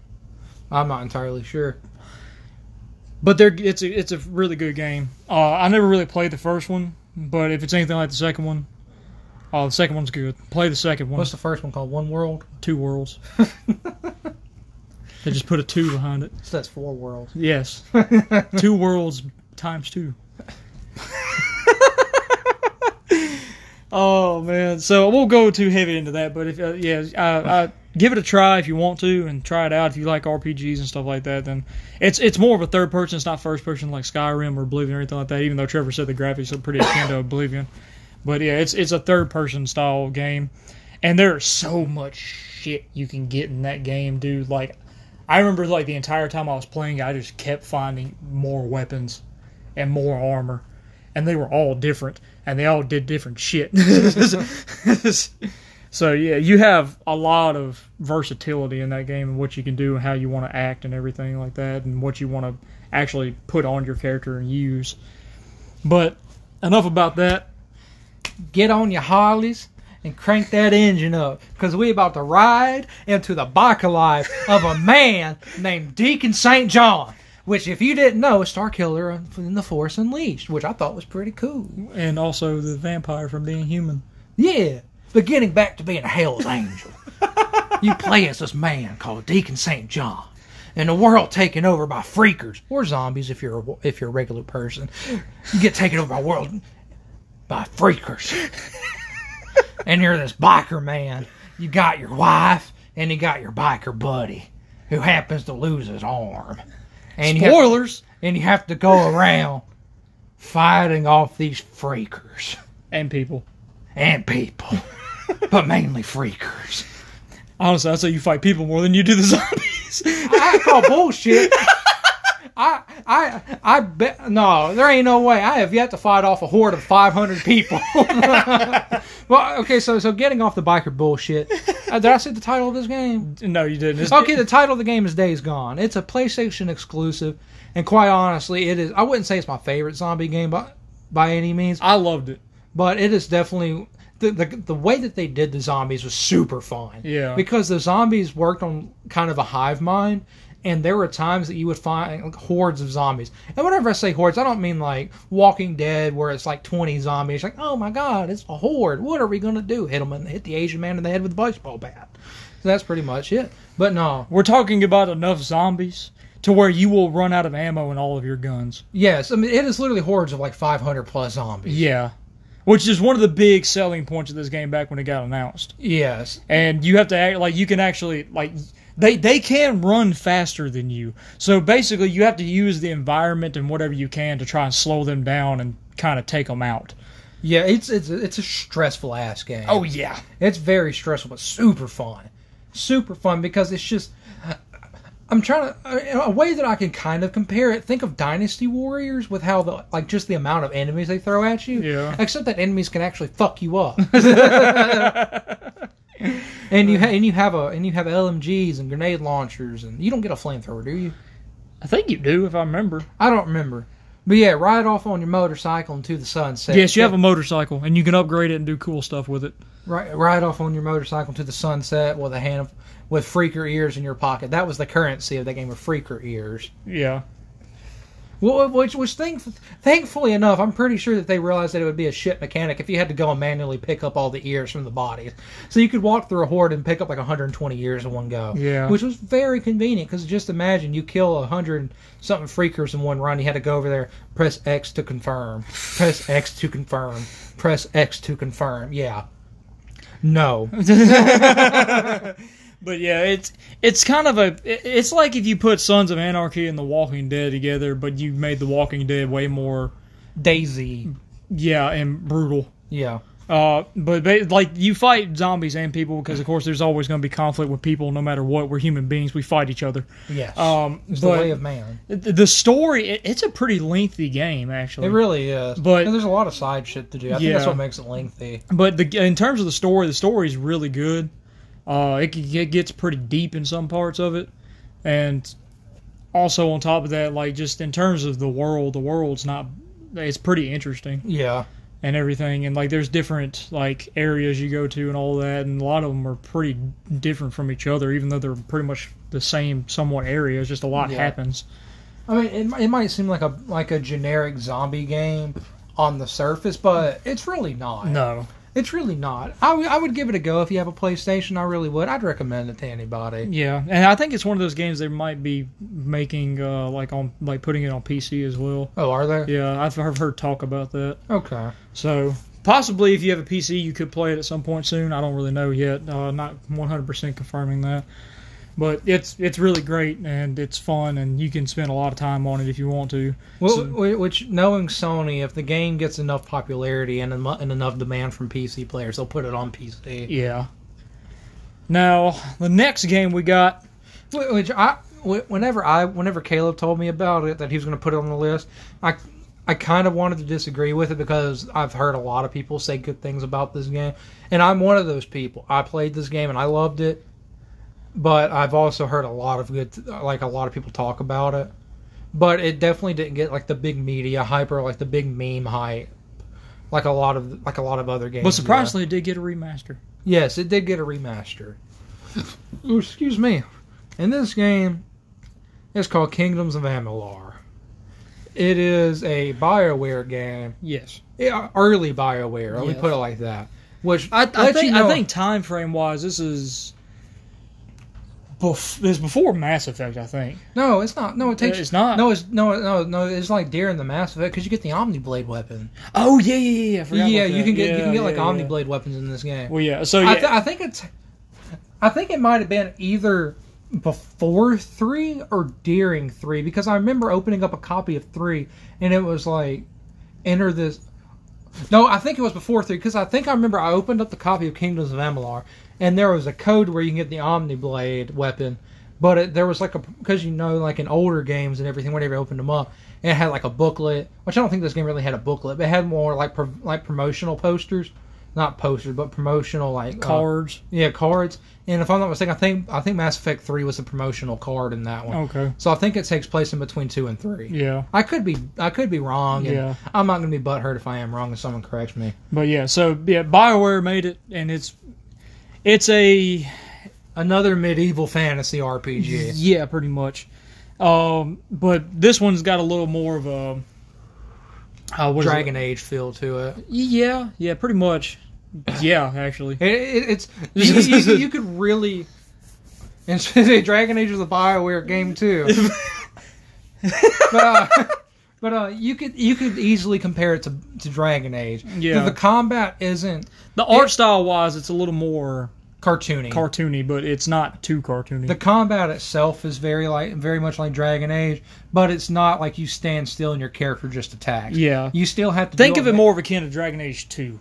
I'm not entirely sure. But they're it's a it's a really good game. Uh, I never really played the first one, but if it's anything like the second one, Oh, the second one's good. Play the second one. What's the first one called? One World. Two worlds. they just put a two behind it. So that's four worlds. Yes, two worlds times two. oh man, so I won't go too heavy into that, but if uh, yeah, I, I, give it a try if you want to, and try it out if you like RPGs and stuff like that. Then it's it's more of a third person. It's not first person like Skyrim or Oblivion or anything like that. Even though Trevor said the graphics are pretty akin to Oblivion, but yeah, it's it's a third person style game, and there's so much shit you can get in that game, dude. Like. I remember like the entire time I was playing, I just kept finding more weapons and more armor, and they were all different, and they all did different shit. so yeah, you have a lot of versatility in that game and what you can do and how you want to act and everything like that, and what you want to actually put on your character and use. But enough about that. Get on your Harleys and crank that engine up because we about to ride into the biker life of a man named Deacon St. John. Which, if you didn't know, is Star Killer in the Force Unleashed, which I thought was pretty cool. And also the vampire from being human. Yeah, but getting back to being a Hell's Angel, you play as this man called Deacon St. John, and the world taken over by freakers or zombies if you're a, if you're a regular person. You get taken over by world by freakers, and you're this biker man. You got your wife, and you got your biker buddy, who happens to lose his arm. And you have- Spoilers and you have to go around fighting off these freakers and people. and people, but mainly freakers. Honestly, I'd say you fight people more than you do the zombies. I call bullshit. I I I bet no, there ain't no way. I have yet to fight off a horde of five hundred people. well, okay, so so getting off the biker bullshit. Uh, did I say the title of this game? no, you didn't. It's, Okay, the title of the game is Days Gone. It's a PlayStation exclusive, and quite honestly, it is. I wouldn't say it's my favorite zombie game, by by any means. I loved it. but it is definitely the, the the way that they did the zombies was super fun. Yeah. Because the zombies worked on kind of a hive mind, and there were times that you would find like, hordes of zombies. And whenever I say hordes, I don't mean like Walking Dead where it's like twenty zombies. Like, oh my god, it's a horde. What are we gonna do? Hit them and hit the Asian man in the head with a baseball bat. So that's pretty much it. But no, We're talking about enough zombies to where you will run out of ammo in all of your guns. yes, I mean it is literally hordes of like five hundred plus zombies. Yeah. Which is one of the big selling points of this game back when it got announced. Yes, And you have to act like you can actually like they they can run faster than you. So basically you have to use the environment and whatever you can to try and slow them down and kind of take them out. yeah, it's it's it's a stressful ass game. Oh yeah. It's very stressful, but super fun. Super fun because it's just. I'm trying to uh, a way that I can kind of compare it. Think of Dynasty Warriors with how the like just the amount of enemies they throw at you. Yeah. Except that enemies can actually fuck you up. and you ha- and you have a and you have LMGs and grenade launchers and you don't get a flamethrower, do you? I think you do if I remember. I don't remember. But yeah, ride off on your motorcycle into the sunset. Yes, you have a motorcycle and you can upgrade it and do cool stuff with it. Right, ride off on your motorcycle to the sunset with a hand of, with freaker ears in your pocket. That was the currency of that game, of freaker ears. Yeah. Well, which was think, thankfully enough, I'm pretty sure that they realized that it would be a shit mechanic if you had to go and manually pick up all the ears from the bodies. So you could walk through a horde and pick up like 120 ears in one go. Yeah. Which was very convenient because just imagine you kill a hundred something freakers in one run. You had to go over there, press X to confirm, press X to confirm, press X to confirm. Yeah. No. But yeah, it's it's kind of a it's like if you put Sons of Anarchy and The Walking Dead together, but you made The Walking Dead way more Daisy. yeah and brutal. Yeah. Uh, but ba- like you fight zombies and people because of course there's always going to be conflict with people no matter what. We're human beings. We fight each other. Yes. Um, it's the way of man. the the story it, it's a pretty lengthy game actually. It really is. But- and there's a lot of side shit to do. I think that's what makes it lengthy. But the in terms of the story, the story is really good. Uh, it, it gets pretty deep in some parts of it, and also on top of that, like just in terms of the world, the world's not. It's pretty interesting Yeah. and everything, and like there's different like areas you go to and all that, and a lot of them are pretty different from each other, even though they're pretty much the same somewhat areas. Just a lot Yeah. happens. I mean, it, it might seem like a like a generic zombie game on the surface, but it's really not. No, It's really not. I, w- I would give it a go if you have a PlayStation. I really would. I'd recommend it to anybody. Yeah, and I think it's one of those games they might be making uh, like on like putting it on PC as well. Oh, are there? Yeah, I've I've heard talk about that. Okay. So possibly if you have a PC, you could play it at some point soon. I don't really know yet. Uh, not 100% confirming that. But it's it's really great and it's fun and you can spend a lot of time on it if you want to. Well, So- which knowing Sony, if the game gets enough popularity and, and enough demand from PC players, they'll put it on PC. Yeah. Now the next game we got. Which I, whenever I, whenever Caleb told me about it that he was going to put it on the list, I, I kind of wanted to disagree with it because I've heard a lot of people say good things about this game, and I'm one of those people. I played this game and I loved it, but I've also heard a lot of good, like a lot of people talk about it, but it definitely didn't get like the big media hype or like the big meme hype. Like a lot of like a lot of other games. But surprisingly, it did get a remaster. Yes, it did get a remaster. Ooh, excuse me. And this game is called Kingdoms of Amalur. It is a BioWare game. Yes. Yeah, early BioWare. Let me put it like that. Which I, I think you know- I think time frame wise, this is. Bef- is before Mass Effect, I think. no, it's not. No, it takes. It's not. No, it's no, no, no. It's like during the Mass Effect because you get the Omni Blade weapon. Oh yeah, yeah, yeah. Yeah, you can get you can get like yeah, yeah. Omniblade weapons in this game. Well, yeah. So yeah, I, th- I think it's. I think it might have been either before three or during three because I remember opening up a copy of three and it was like enter this. No, I think it was before three because I think I remember I opened up the copy of Kingdoms of Amalur and there was a code where you can get the Omniblade weapon, but it, there was like a because you know like in older games and everything whenever you opened them up it had like a booklet which I don't think this game really had a booklet but it had more like pro, like promotional posters. Not posters, but promotional like uh, cards. yeah, cards. And if I'm not mistaken, I think I think Mass Effect Three was a promotional card in that one. Okay. So I think it takes place in between two and three. Yeah. I could be I could be wrong. Yeah. I'm not going to be butthurt if I am wrong and someone corrects me. But yeah, so yeah, Bioware made it, and it's it's a Another medieval fantasy RPG. yeah, pretty much. Um, but this one's got a little more of a uh, it? Dragon Age feel to it. Yeah, yeah, pretty much. Yeah, actually. It, it, it's you, you, you could really. And Dragon Age is a Bioware game too. but uh, but uh, you could you could easily compare it to, to Dragon Age. Yeah. The, the combat isn't The art style wise, it's a little more cartoony. cartoony, but it's not too cartoony. the combat itself is very like very much like Dragon Age, but it's not like you stand still and your character just attacks. yeah. You still have to Think of it more of akin to Dragon Age 2.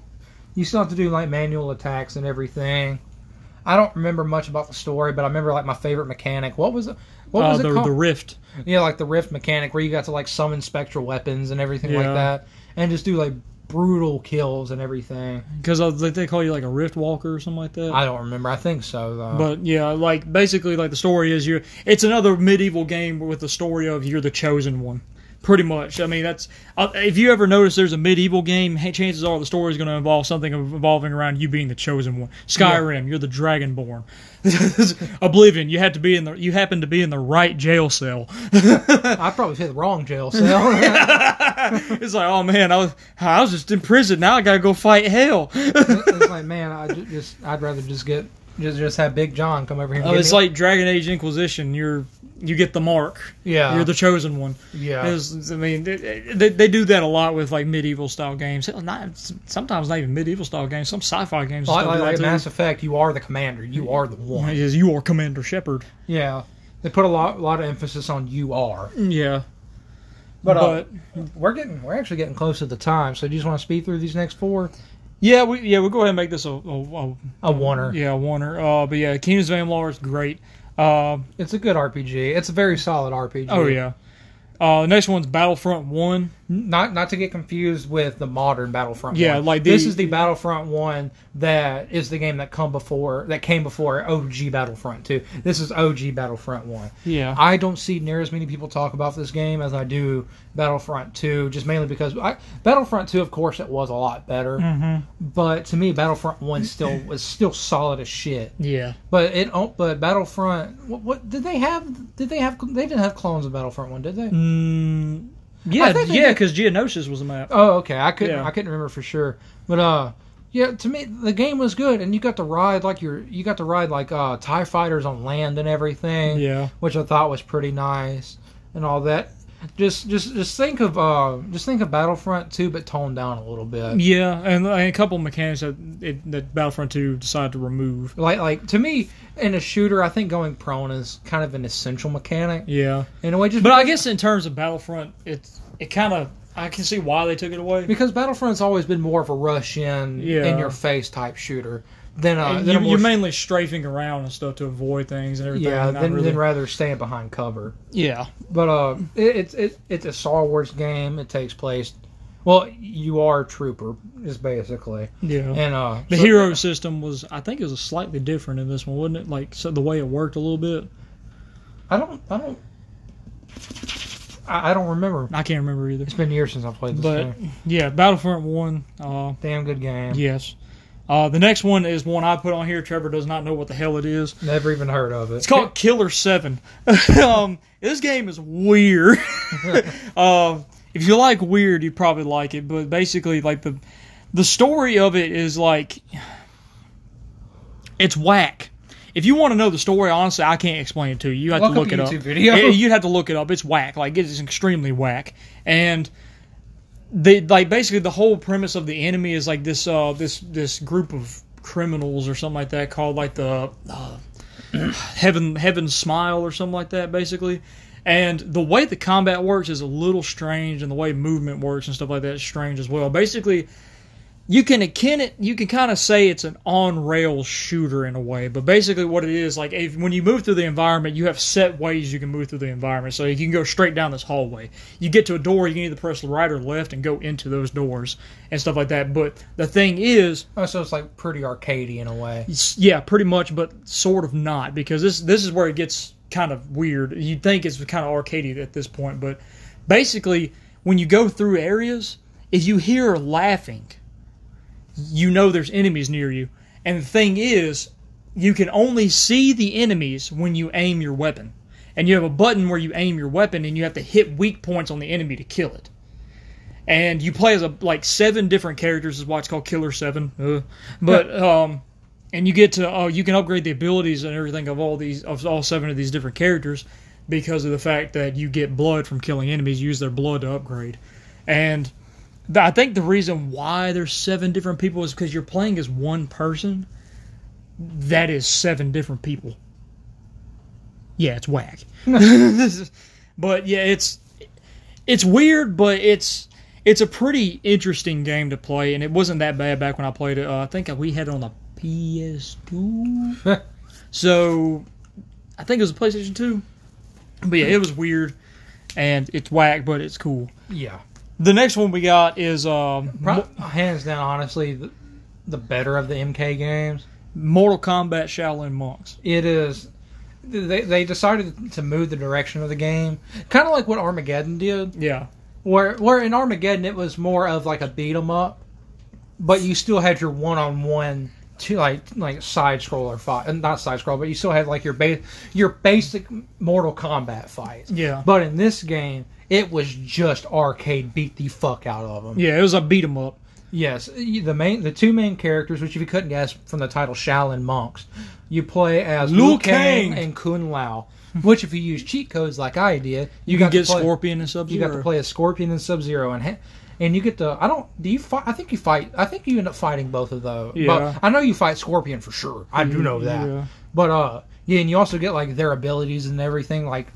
You still have to do like manual attacks and everything. I don't remember much about the story, but I remember like my favorite mechanic. What was it? What Uh, was it the, called? the Rift. yeah, like the Rift mechanic where you got to like summon spectral weapons and everything like that, and just do like brutal kills and everything. Because like, they call you like a Rift Walker or something like that. I don't remember. I think so though. But yeah, like basically, like the story is you. It's another medieval game with the story of you're the chosen one. Pretty much. I mean, that's uh, if you ever notice there's a medieval game, hey, chances are the story is going to involve something involving around you being the chosen one. Skyrim, you're the Dragonborn. Oblivion, you had to be in the you happen to be in the right jail cell. I probably hit the wrong jail cell. it's like, oh man, I was I was just in prison. Now I got to go fight hell. it's like, man, I just I'd rather just get just just have Big John come over here. And Oh, it's like Dragon Age Inquisition. You're you get the mark. yeah, You're the chosen one. yeah. I mean, they, they, they do that a lot with like medieval style games. Not sometimes not even medieval style games. Some sci-fi games. Like, stuff like, like Mass Effect, you are the commander. You are the one. Is you are Commander Shepard. Yeah, they put a lot, lot of emphasis on you are. Yeah, But, uh, but we're getting, we're actually getting close to the time. So do you just want to speed through these next four? yeah, we yeah we'll go ahead and make this a, a, a A oneer. yeah a oneer. Uh, but yeah, Kingdoms of Amalur is great. Uh, It's a good RPG. It's a very solid RPG. oh yeah. Uh, the next one's Battlefront One. Not not to get confused with the modern Battlefront. Yeah, 1. like this is the Battlefront one that is the game that come before that came before OG Battlefront two. This is OG Battlefront one. Yeah, I don't see near as many people talk about this game as I do Battlefront 2, just mainly because I, Battlefront 2, of course, it was a lot better. Mhm. But to me, Battlefront 1 still was still solid as shit. yeah. But it, oh, but Battlefront, what, what did they have? Did they have? They didn't have clones of Battlefront 1, did they? Mm, yeah, yeah, because Geonosis was a map. Oh, okay. I couldn't. Yeah. I couldn't remember for sure. But uh, Yeah, to me the game was good, and you got to ride like your you got to ride like uh, Tie fighters on land and everything, Yeah. which I thought was pretty nice and all that. Just just just think of uh just think of Battlefront 2, but toned down a little bit. Yeah, and, and a couple of mechanics that, it, that Battlefront 2 decided to remove. Like like to me in a shooter, I think going prone is kind of an essential mechanic Yeah. in a way. Just But I guess in terms of Battlefront, it's it kind of I can see why they took it away. because Battlefront's always been more of a rush in Yeah. in your face type shooter than uh you, a more you're mainly strafing around and stuff to avoid things and everything. yeah not than, really- than rather staying behind cover. yeah, But uh, it, it's it, it's a Star Wars game. It takes place. Well, you are a trooper, is basically, yeah. and uh, the so- hero system was, I think, it was slightly different in this one, wasn't it? Like so the way it worked a little bit. I don't, I don't, I, I don't remember. I can't remember either. It's been years since I played this But game. yeah, Battlefront One. Uh, Damn good game. yes. Uh, the next one is one I put on here. Trevor does not know what the hell it is. Never even heard of it. It's called Killer Seven. um, this game is weird. uh, if you like weird, you probably like it. But basically, like the the story of it is like it's whack. If you want to know the story, honestly, I can't explain it to you. You have Look to look it up. Video. Yeah, you'd have to look it up. It's whack. Like it is extremely whack. And they like basically the whole premise of the enemy is like this uh this this group of criminals or something like that called like the uh, heaven heaven smile or something like that basically and the way the combat works is a little strange and the way movement works and stuff like that is strange as well. Basically you can akin it you can kind of say it's an on rail shooter in a way but basically what it is like if, when you move through the environment you have set ways you can move through the environment. So you can go straight down this hallway. You get to a door you can either press right or left and go into those doors and stuff like that. But the thing is Oh, so it's like pretty arcadey in a way. Yeah, pretty much, but sort of not because this this is where it gets kind of weird. You'd think it's kind of arcadey at this point, but basically, when you go through areas, if you hear laughing, you know there's enemies near you. And the thing is, you can only see the enemies when you aim your weapon. And you have a button where you aim your weapon and you have to hit weak points on the enemy to kill it. And you play as a like seven different characters is why it's called Killer Seven. Uh, but um and you get to oh you can upgrade the abilities and everything of all these of all seven of these different characters because of the fact that you get blood from killing enemies. You use their blood to upgrade. And th- i think the reason why there's seven different people is because you're playing as one person. That is seven different people. Yeah it's whack. But yeah it's it's weird but it's it's a pretty interesting game to play and it wasn't that bad back when i played it. Uh, i think we had it on the ps2 so i think it was a playstation 2 but yeah it was weird and it's whack but it's cool Yeah. the next one we got is um, Pro- hands down, honestly, the, the better of the MK games. mortal kombat shaolin monks It is. They, they decided to move the direction of the game, kind of like what Armageddon did. yeah Where where in Armageddon it was more of like a beat 'em up, but you still had your one on one to like like side scroller fight, and not side scroll, but you still had like your base your basic Mortal Kombat fights. Yeah. But in this game, it was just arcade beat the fuck out of them. yeah it was a beat 'em up Yes, the main the two main characters, which if you couldn't guess from the title Shaolin monks, you play as Liu Liu Kang and Kung Lao. Which, if you use cheat codes like I did, you, you, got get play, scorpion and sub You got to play as Scorpion and Sub Zero, and ha- and you get to. I don't. Do you fight? I think you fight. I think you end up fighting both of those. Yeah. But I know you fight Scorpion for sure. I do know that. yeah. But uh, yeah, and you also get like their abilities and everything like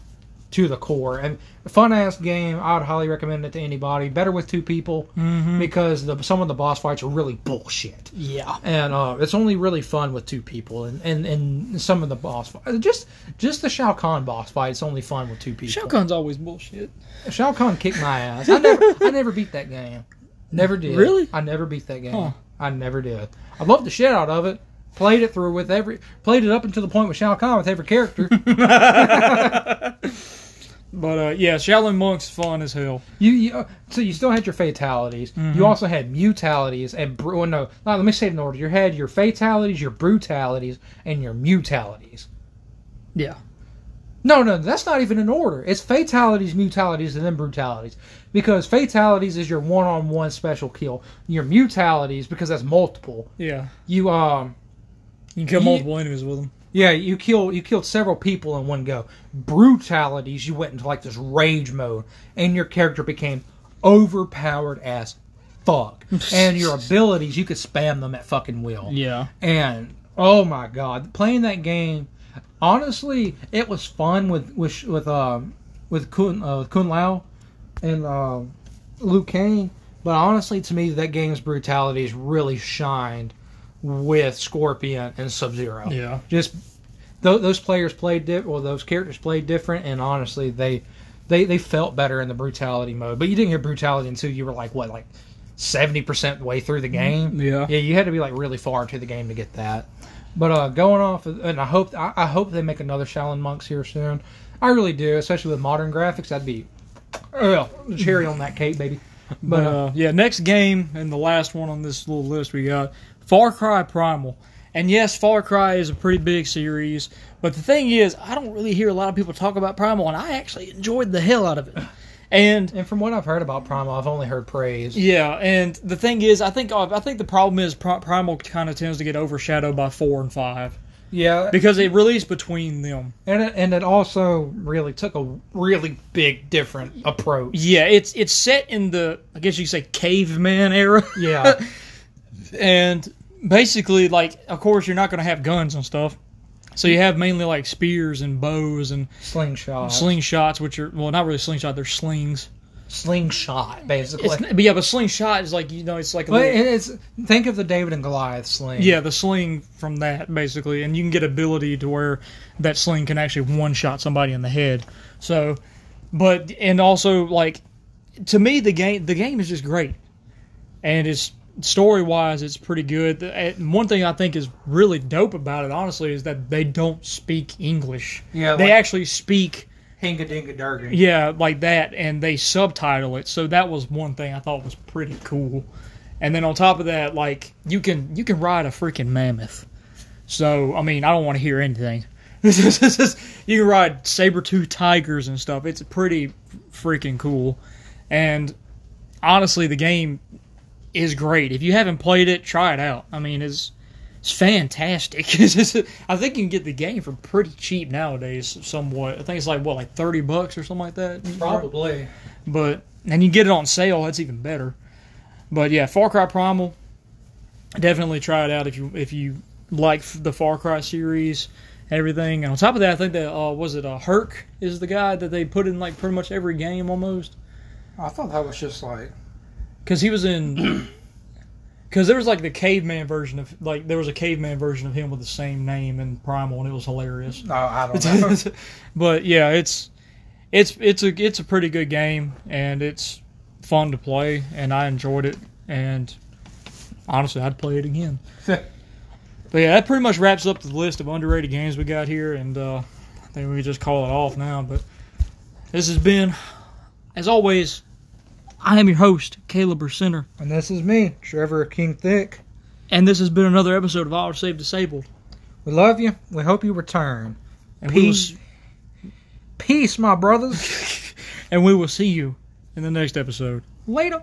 to the core. And fun ass game. I would highly recommend it to anybody. Better with two people Mm-hmm. because the some of the boss fights are really bullshit. yeah And uh, it's only really fun with two people, and, and, and some of the boss fights, just just the Shao Kahn boss fight, it's only fun with two people. Shao Kahn's always bullshit. Shao Kahn kicked my ass. I never, I never beat that game. Never did. Really? I never beat that game. Huh. I never did. I loved the shit out of it. Played it through with every, played it up until the point with Shao Kahn with every character. But uh, yeah, Shaolin Monk's fun as hell. you, you, uh, so you still had your fatalities. Mm-hmm. You also had mutalities and bru- well, no, no. Let me say it in order. You had your fatalities, your brutalities, and your mutalities. Yeah. No, no, that's not even in order. It's fatalities, mutalities, and then brutalities. Because fatalities is your one-on-one special kill. Your mutalities, because that's multiple. Yeah, You um, you can kill Ye- multiple enemies with them. Yeah, you kill you killed several people in one go. Brutalities, you went into like this rage mode, and your character became overpowered as fuck. and your abilities, you could spam them at fucking will. Yeah, And oh my god, playing that game, honestly, it was fun with with with um with Kun uh, Kung Lao and uh, Liu Kang. But honestly, to me, that game's brutalities really shined with Scorpion and Sub Zero. yeah, Just th- those players played di- well, those characters played different, and honestly, they they they felt better in the brutality mode. But you didn't get brutality until you were like what like seventy percent way through the game. yeah. Yeah, you had to be like really far into the game to get that. But uh, going off, and I hope I, I hope they make another Shaolin Monks here soon. I really do, especially with modern graphics. That'd be uh, cherry on that cake, baby. But But uh, uh, yeah, next game and the last one on this little list we got Far Cry Primal. And yes, Far Cry is a pretty big series, but the thing is, I don't really hear a lot of people talk about Primal, and I actually enjoyed the hell out of it. And and from what I've heard about Primal, I've only heard praise. yeah, and the thing is, I think I think the problem is Primal kind of tends to get overshadowed by four and five Yeah, because it released between them. and it, and it also really took a really big different approach. Yeah, it's it's set in the I guess you could say caveman era. Yeah, and basically like of course you're not going to have guns and stuff. So you have mainly like spears and bows and slingshots. slingshots which are well not really slingshot they're slings. Slingshot, basically. it's, but yeah but slingshot is like you know it's like a But little, it's think of the David and Goliath sling. yeah the sling from that basically and you can get ability to where that sling can actually one shot somebody in the head. So but and also like to me the game the game is just great. And it's story wise it's pretty good. And eh, one thing i think is really dope about it honestly is that they don't speak english. Yeah. they like actually speak Hinga Dinga Durgan. yeah like that and they subtitle it. So that was one thing i thought was pretty cool. And then on top of that like you can you can ride a freaking mammoth. So i mean i don't want to hear anything. You can ride saber-tooth tigers and stuff. It's pretty freaking cool. And honestly the game is great if you haven't played it try it out i mean it's it's fantastic. I think you can get the game for pretty cheap nowadays, somewhat. I think it's like what, like thirty bucks or something like that. Probably. But and you get it on sale. That's even better. But yeah, Far Cry Primal. Definitely try it out if you if you like the Far Cry series and everything. And on top of that, I think that uh, was it uh, Hurk is the guy that they put in like pretty much every game almost I thought that was just like because he was in. Because there was like the caveman version of like there was a caveman version of him with the same name in Primal and it was hilarious. no, I don't know. but yeah, it's it's it's a it's a pretty good game and it's fun to play and I enjoyed it and honestly I'd play it again. but yeah, that pretty much wraps up the list of underrated games we got here and uh, I think we can just call it off now. But this has been, as always, I am your host Caleb Center, and this is me, Trevor King Thick. and this has been another episode of Auto Save Disabled. We love you. We hope you return. And we will Peace. Peace, my brothers. and we will see you in the next episode. Later.